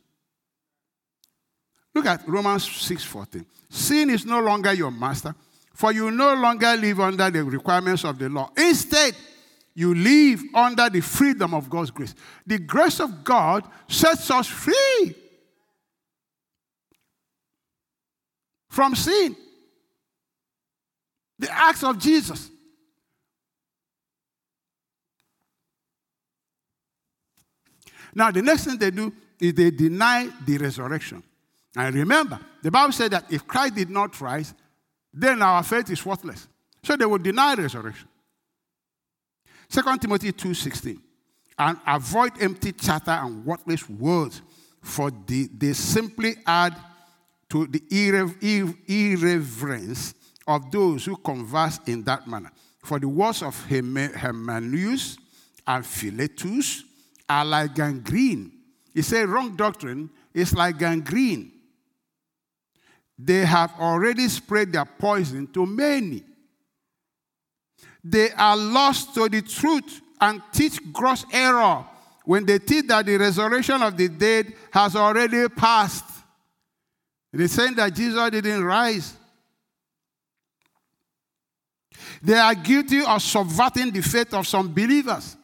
Look at Romans 6:14. Sin is no longer your master, for you no longer live under the requirements of the law. Instead, you live under the freedom of God's grace. The grace of God sets us free from sin. The acts of Jesus. Now, the next thing they do is they deny the resurrection. And remember, the Bible said that if Christ did not rise, then our faith is worthless. So they will deny resurrection. 2 Timothy 2.16 And avoid empty chatter and worthless words, for the, they simply add to the irre- irreverence of those who converse in that manner. For the words of Hymenaeus and Philetus are like gangrene. He said wrong doctrine is like gangrene. They have already spread their poison to many. They are lost to the truth and teach gross error when they teach that the resurrection of the dead has already passed. They're saying that Jesus didn't rise. They are guilty of subverting the faith of some believers.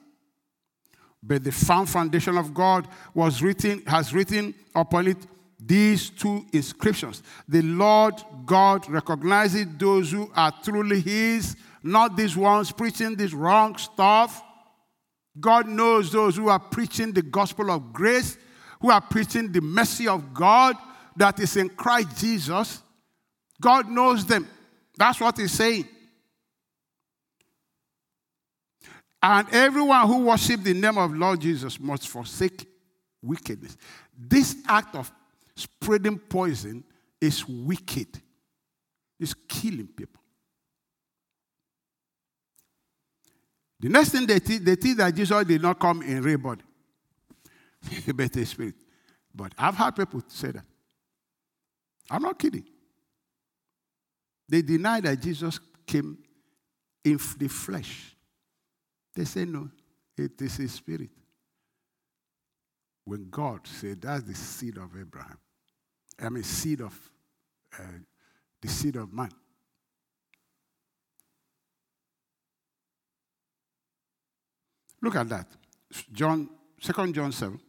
But the firm foundation of God was written, has written upon it these two inscriptions. The Lord God recognizes those who are truly His, not these ones preaching this wrong stuff. God knows those who are preaching the gospel of grace, who are preaching the mercy of God that is in Christ Jesus. God knows them. That's what He's saying. And everyone who worships the name of Lord Jesus must forsake wickedness. This act of spreading poison is wicked. It's killing people. The next thing they teach, they teach that Jesus did not come in real body, but a spirit. But I've heard people say that. I'm not kidding. They deny that Jesus came in the flesh. They say, no, it is a spirit. When God said, that's the seed of Abraham, I mean, seed of uh, the seed of man. Look at that. John, 2 John 7.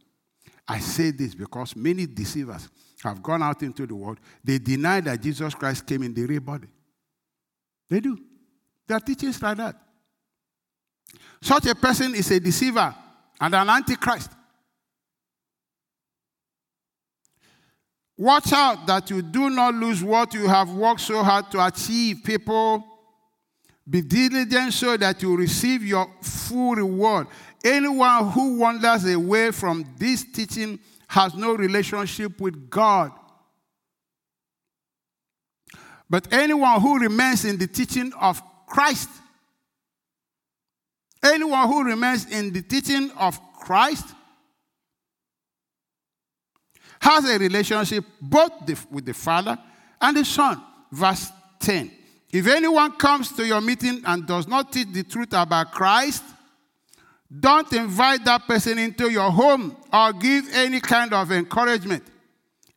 I say this because many deceivers have gone out into the world. They deny that Jesus Christ came in the real body. They do. Their teachings like that. Such a person is a deceiver and an antichrist. Watch out that you do not lose what you have worked so hard to achieve, people. Be diligent so that you receive your full reward. Anyone who wanders away from this teaching has no relationship with God. But anyone who remains in the teaching of Christ Anyone who remains in the teaching of Christ has a relationship both with the Father and the Son. Verse 10. If anyone comes to your meeting and does not teach the truth about Christ, don't invite that person into your home or give any kind of encouragement.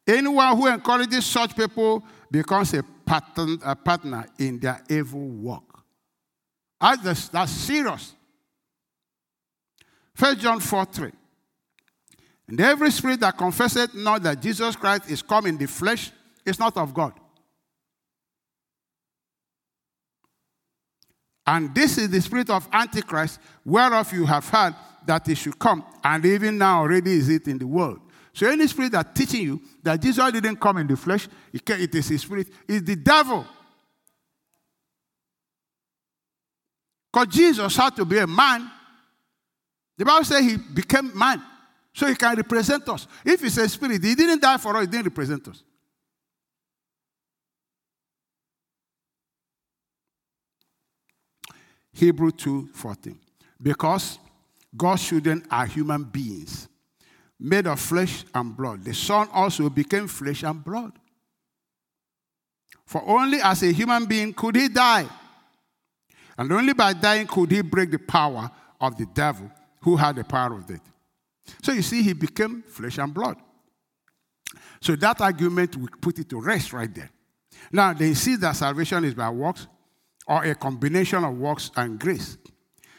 Anyone who encourages such people becomes a, pattern, a partner in their evil work. That's, that's serious. 1 John 4 3. And every spirit that confesseth not that Jesus Christ is come in the flesh is not of God. And this is the spirit of Antichrist, whereof you have heard that it should come, and even now already is it in the world. So any spirit that teaching you that Jesus didn't come in the flesh, it is his spirit, is the devil. Because Jesus had to be a man. The Bible says he became man. So he can represent us. If he's a spirit, he didn't die for us, he didn't represent us. Hebrew 2:14. Because God's children are human beings, made of flesh and blood. The Son also became flesh and blood. For only as a human being could he die. And only by dying could he break the power of the devil who had the power of death. So you see, he became flesh and blood. So that argument, we put it to rest right there. Now, they see that salvation is by works or a combination of works and grace.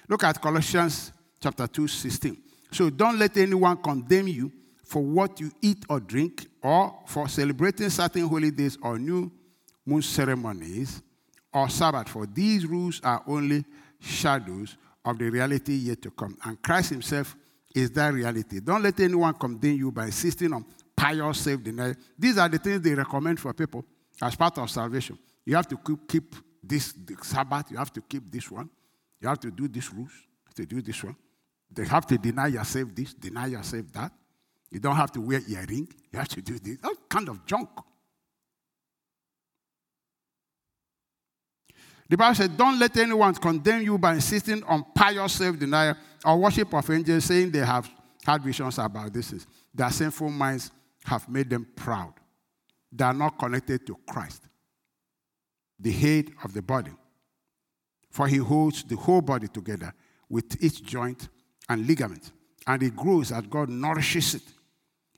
Look at Colossians chapter 2, 16. So don't let anyone condemn you for what you eat or drink, or for celebrating certain holy days or new moon ceremonies or Sabbath, for these rules are only shadows of the reality yet to come. And Christ Himself is that reality. Don't let anyone condemn you by insisting on pious self denial. These are the things they recommend for people as part of salvation. You have to keep this Sabbath, you have to keep this one. You have to do these rules, you have to do this one. They have to deny yourself this, deny yourself that. You don't have to wear earring. You have to do this. All kind of junk. The Bible says, Don't let anyone condemn you by insisting on pious self denial or worship of angels, saying they have had visions about this. Their sinful minds have made them proud. They are not connected to Christ the head of the body. For he holds the whole body together with each joint and ligament, and it grows as God nourishes it.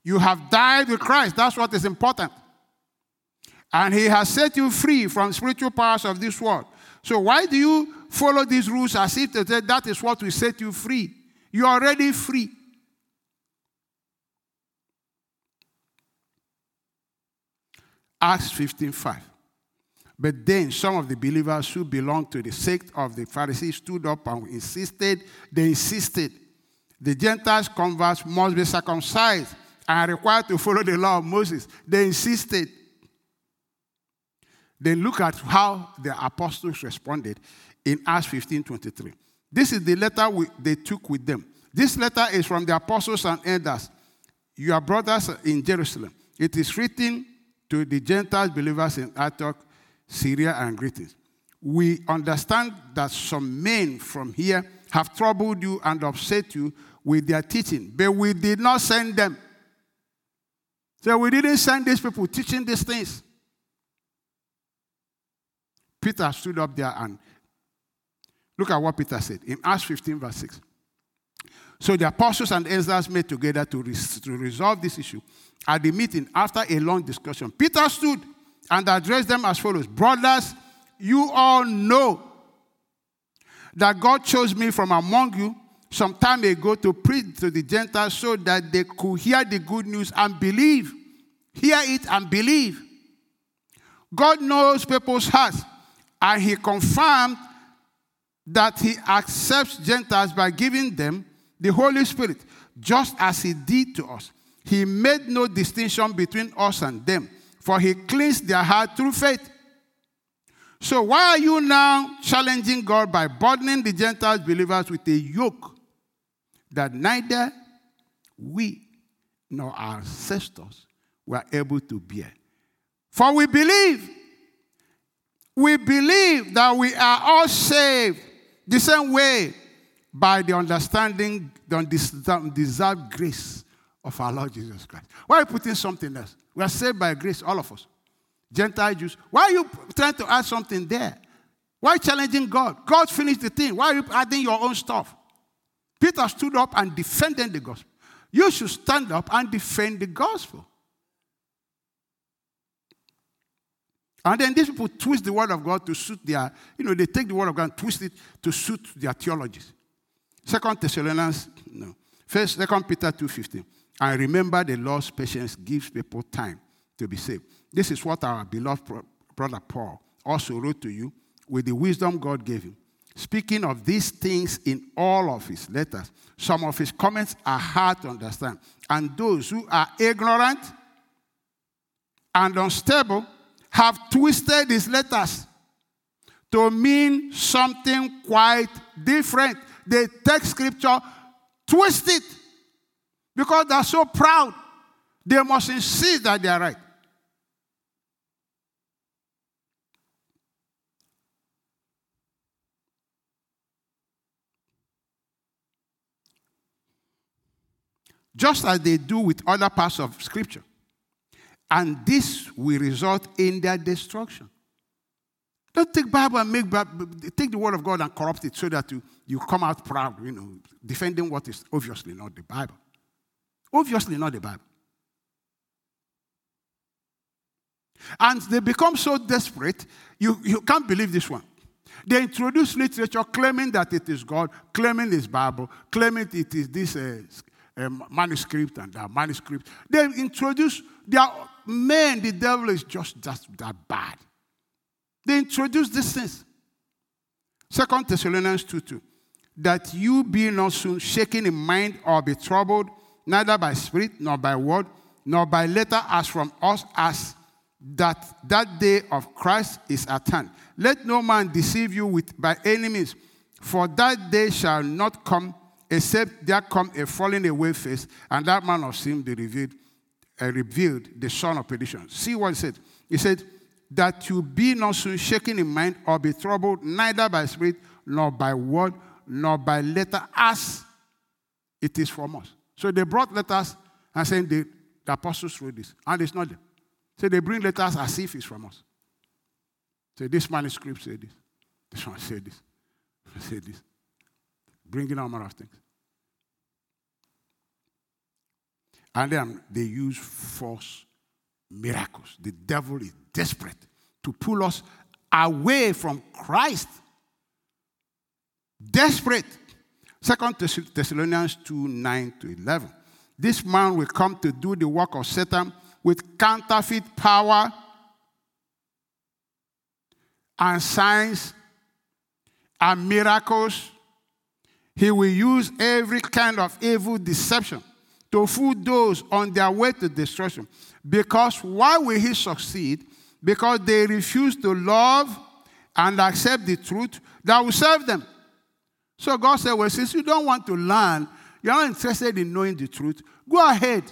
You have died with Christ. That's what is important. And he has set you free from spiritual powers of this world. So why do you follow these rules as if that is what will set you free? You're already free. Acts 15 5. But then some of the believers who belonged to the sect of the Pharisees stood up and insisted, they insisted, the Gentiles converts must be circumcised and required to follow the law of Moses. They insisted. Then look at how the apostles responded in Acts 15 23. This is the letter we, they took with them. This letter is from the apostles and elders, your brothers in Jerusalem. It is written to the Gentile believers in Antioch Syria and greetings. We understand that some men from here have troubled you and upset you with their teaching, but we did not send them. So we didn't send these people teaching these things. Peter stood up there and look at what Peter said in Acts 15, verse 6. So the apostles and elders met together to, to resolve this issue. At the meeting, after a long discussion, Peter stood and addressed them as follows Brothers, you all know that God chose me from among you some time ago to preach to the Gentiles so that they could hear the good news and believe. Hear it and believe. God knows people's hearts, and He confirmed that He accepts Gentiles by giving them the Holy Spirit, just as He did to us. He made no distinction between us and them for he cleansed their heart through faith. So why are you now challenging God by burdening the Gentiles believers with a yoke that neither we nor our ancestors were able to bear? For we believe, we believe that we are all saved the same way by the understanding, the undeserved grace of our Lord Jesus Christ. Why are you putting something else? We are saved by grace, all of us. Gentile Jews. Why are you trying to add something there? Why challenging God? God finished the thing. Why are you adding your own stuff? Peter stood up and defended the gospel. You should stand up and defend the gospel. And then these people twist the word of God to suit their, you know, they take the word of God and twist it to suit their theologies. Second Thessalonians, no. First, Second Peter 2.15. And remember the Lord's patience gives people time to be saved. This is what our beloved brother Paul also wrote to you with the wisdom God gave him. Speaking of these things in all of his letters, some of his comments are hard to understand. And those who are ignorant and unstable have twisted his letters to mean something quite different. They take scripture, twist it, because they're so proud. They must insist that they are right. Just as they do with other parts of Scripture. And this will result in their destruction. Don't take Bible and make Bible, take the word of God and corrupt it so that you, you come out proud, you know, defending what is obviously not the Bible. Obviously not the Bible. And they become so desperate, you, you can't believe this one. They introduce literature claiming that it is God, claiming it's Bible, claiming it is this uh, uh, manuscript and that manuscript. They introduce their man, the devil is just that, that bad. They introduce these things. Second Thessalonians 2 2. That you be not soon shaken in mind or be troubled, neither by spirit, nor by word, nor by letter as from us, as that that day of Christ is at hand. Let no man deceive you with by any means, for that day shall not come except there come a falling away face, and that man of sin be revealed, revealed the son of perdition. See what he said. He said, That you be not soon shaken in mind or be troubled, neither by spirit, nor by word, nor by letter, as it is from us. So they brought letters and saying the, the apostles wrote this, and it's not them. So they bring letters as if it's from us. Say, so this manuscript said this. This one said this. Said this. Bringing all manner of things. And then they use false miracles. The devil is desperate to pull us away from Christ. Desperate. Second Thessalonians 2 9 to 11. This man will come to do the work of Satan with counterfeit power and signs and miracles. He will use every kind of evil deception to fool those on their way to destruction. Because why will he succeed? Because they refuse to love and accept the truth that will serve them. So God said, Well, since you don't want to learn, you're not interested in knowing the truth, go ahead.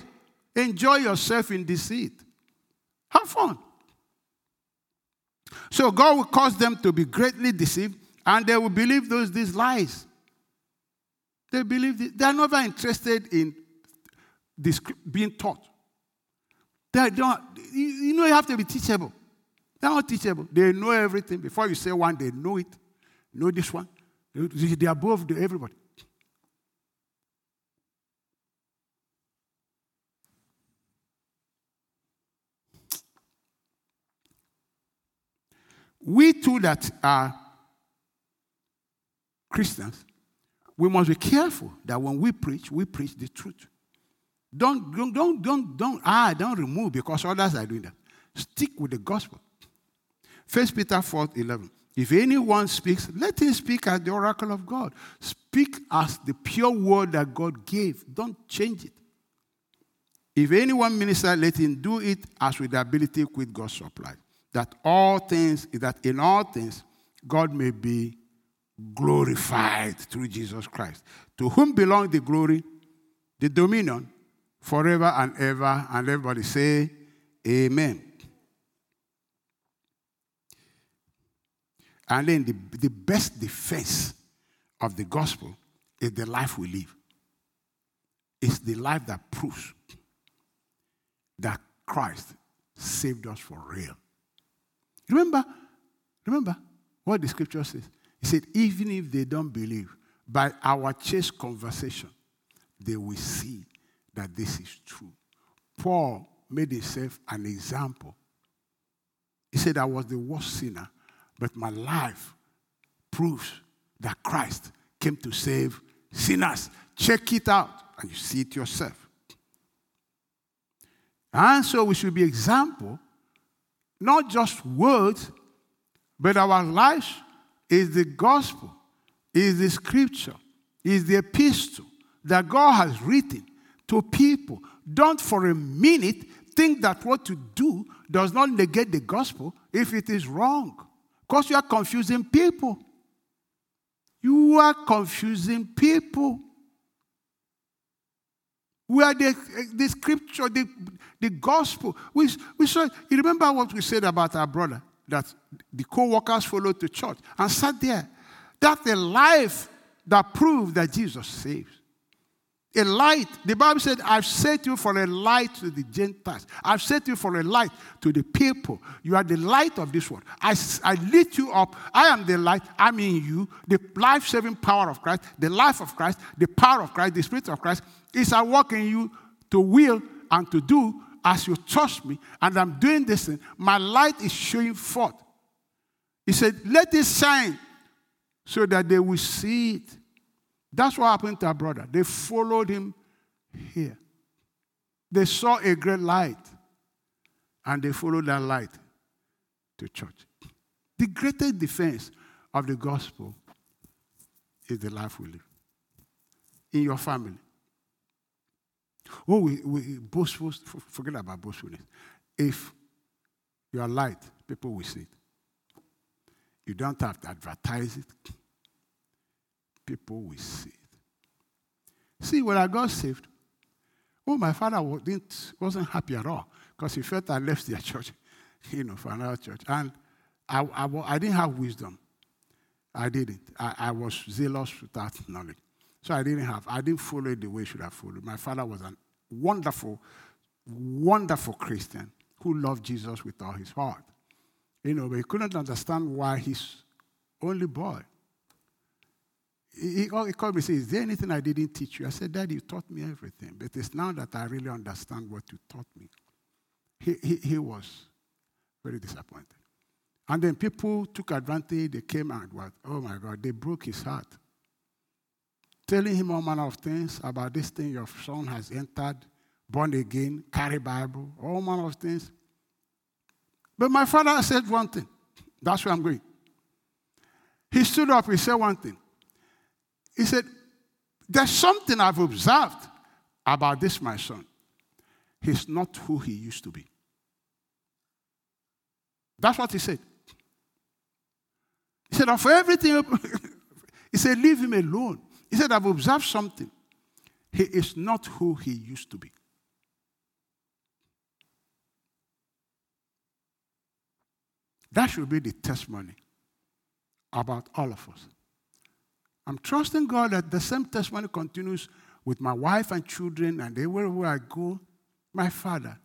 Enjoy yourself in deceit. Have fun. So God will cause them to be greatly deceived and they will believe those these lies. They believe they are never interested in being taught. They don't, you know, you have to be teachable. They're not teachable. They know everything. Before you say one, they know it. know this one. They are above everybody. We too that are Christians, we must be careful that when we preach, we preach the truth. Don't, don't, don't, don't, don't, ah, don't remove because others are doing that. Stick with the gospel. First Peter 4 11. If anyone speaks, let him speak as the oracle of God. Speak as the pure word that God gave. Don't change it. If anyone minister, let him do it as with the ability with God supplies. That all things, that in all things, God may be glorified through Jesus Christ. To whom belong the glory, the dominion, forever and ever. And everybody say, Amen. And then the, the best defense of the gospel is the life we live. It's the life that proves that Christ saved us for real. Remember, remember what the scripture says. He said, even if they don't believe, by our chase conversation, they will see that this is true. Paul made himself an example. He said, I was the worst sinner, but my life proves that Christ came to save sinners. Check it out, and you see it yourself. And so we should be example, not just words, but our lives is the gospel, is the scripture, is the epistle that God has written to people. Don't for a minute think that what you do does not negate the gospel if it is wrong. Because you are confusing people. You are confusing people. Where the, the scripture, the, the gospel, we, we saw, you remember what we said about our brother? That the co workers followed the church and sat there. That's the life that proved that Jesus saves. A light. The Bible said, I've set you for a light to the Gentiles. I've set you for a light to the people. You are the light of this world. I, I lit you up. I am the light. I'm in you. The life saving power of Christ, the life of Christ, the power of Christ, the Spirit of Christ is at work in you to will and to do as you trust me. And I'm doing this thing. My light is showing forth. He said, Let it shine so that they will see it. That's what happened to our brother. They followed him here. They saw a great light and they followed that light to church. The greatest defense of the gospel is the life we live in your family. Oh, we, we boastful, forget about boastfulness. If you are light, people will see it. You don't have to advertise it people will see it. See, when I got saved, oh, my father didn't, wasn't happy at all because he felt I left their church, you know, for another church. And I, I, I didn't have wisdom. I didn't. I, I was zealous without knowledge. So I didn't have, I didn't follow it the way I should have followed. My father was a wonderful, wonderful Christian who loved Jesus with all his heart. You know, but he couldn't understand why his only boy he, he called me and said, Is there anything I didn't teach you? I said, Dad, you taught me everything. But it's now that I really understand what you taught me. He, he, he was very disappointed. And then people took advantage. They came and what? Oh my God, they broke his heart. Telling him all manner of things about this thing your son has entered, born again, carry Bible, all manner of things. But my father said one thing. That's where I'm going. He stood up, he said one thing. He said, There's something I've observed about this, my son. He's not who he used to be. That's what he said. He said, For everything, he said, Leave him alone. He said, I've observed something. He is not who he used to be. That should be the testimony about all of us. I'm trusting God that the same testimony continues with my wife and children and everywhere I go. My father.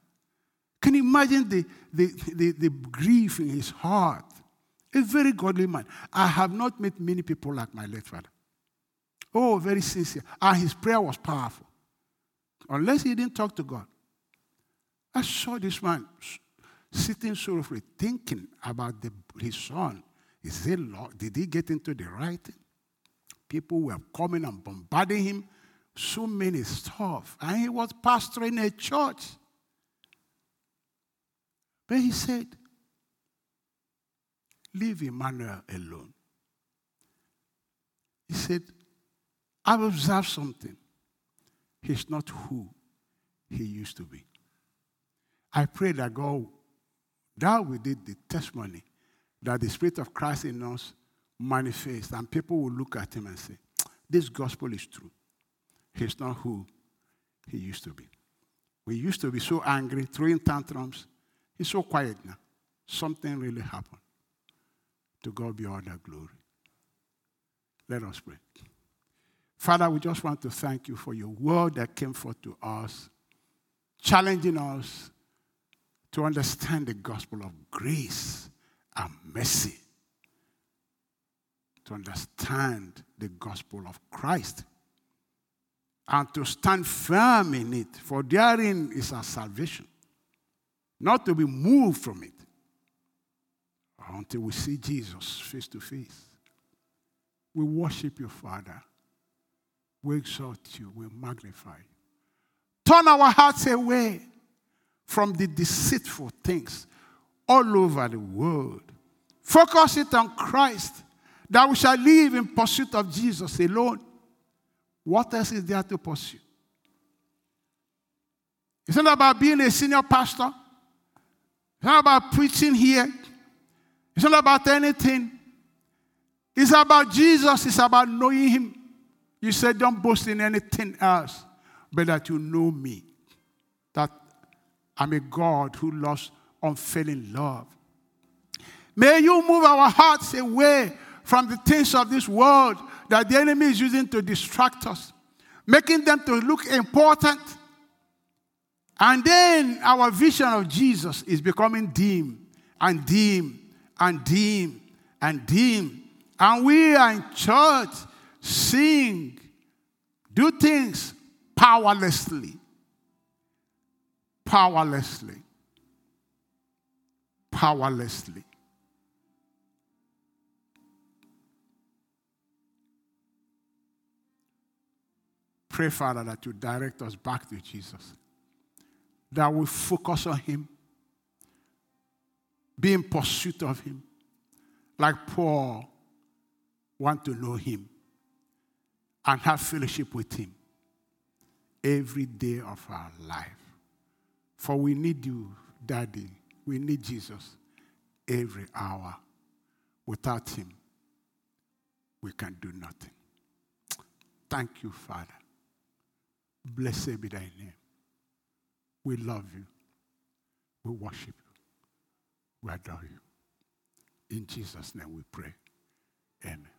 Can you imagine the, the, the, the grief in his heart? A very godly man. I have not met many people like my late father. Oh, very sincere. And his prayer was powerful. Unless he didn't talk to God. I saw this man sitting sorrowfully, thinking about the, his son. Is he, did he get into the right thing? People were coming and bombarding him. So many stuff. And he was pastoring a church. But he said, Leave Emmanuel alone. He said, I've observed something. He's not who he used to be. I pray that God, that we did the testimony that the Spirit of Christ in us manifest, and people will look at him and say, This gospel is true. He's not who he used to be. We used to be so angry, throwing tantrums. He's so quiet now. Something really happened. To God be all the glory. Let us pray. Father, we just want to thank you for your word that came forth to us, challenging us to understand the gospel of grace and mercy, to understand the gospel of Christ, and to stand firm in it, for therein is our salvation, not to be moved from it until we see Jesus face to face. We worship you, Father. We exalt you. We magnify you. Turn our hearts away from the deceitful things all over the world. Focus it on Christ, that we shall live in pursuit of Jesus alone. What else is there to pursue? It's not about being a senior pastor. It's not about preaching here. It's not about anything. It's about Jesus. It's about knowing Him. You said, don't boast in anything else, but that you know me. That I'm a God who loves unfailing love. May you move our hearts away from the things of this world that the enemy is using to distract us, making them to look important. And then our vision of Jesus is becoming dim and dim and dim and dim. And we are in church sing, do things powerlessly. Powerlessly. Powerlessly. Pray, Father, that you direct us back to Jesus, that we focus on Him, be in pursuit of Him, like Paul want to know Him and have fellowship with Him every day of our life. For we need you, Daddy. We need Jesus every hour. Without Him, we can do nothing. Thank you, Father. Blessed be thy name. We love you. We worship you. We adore you. In Jesus' name we pray. Amen.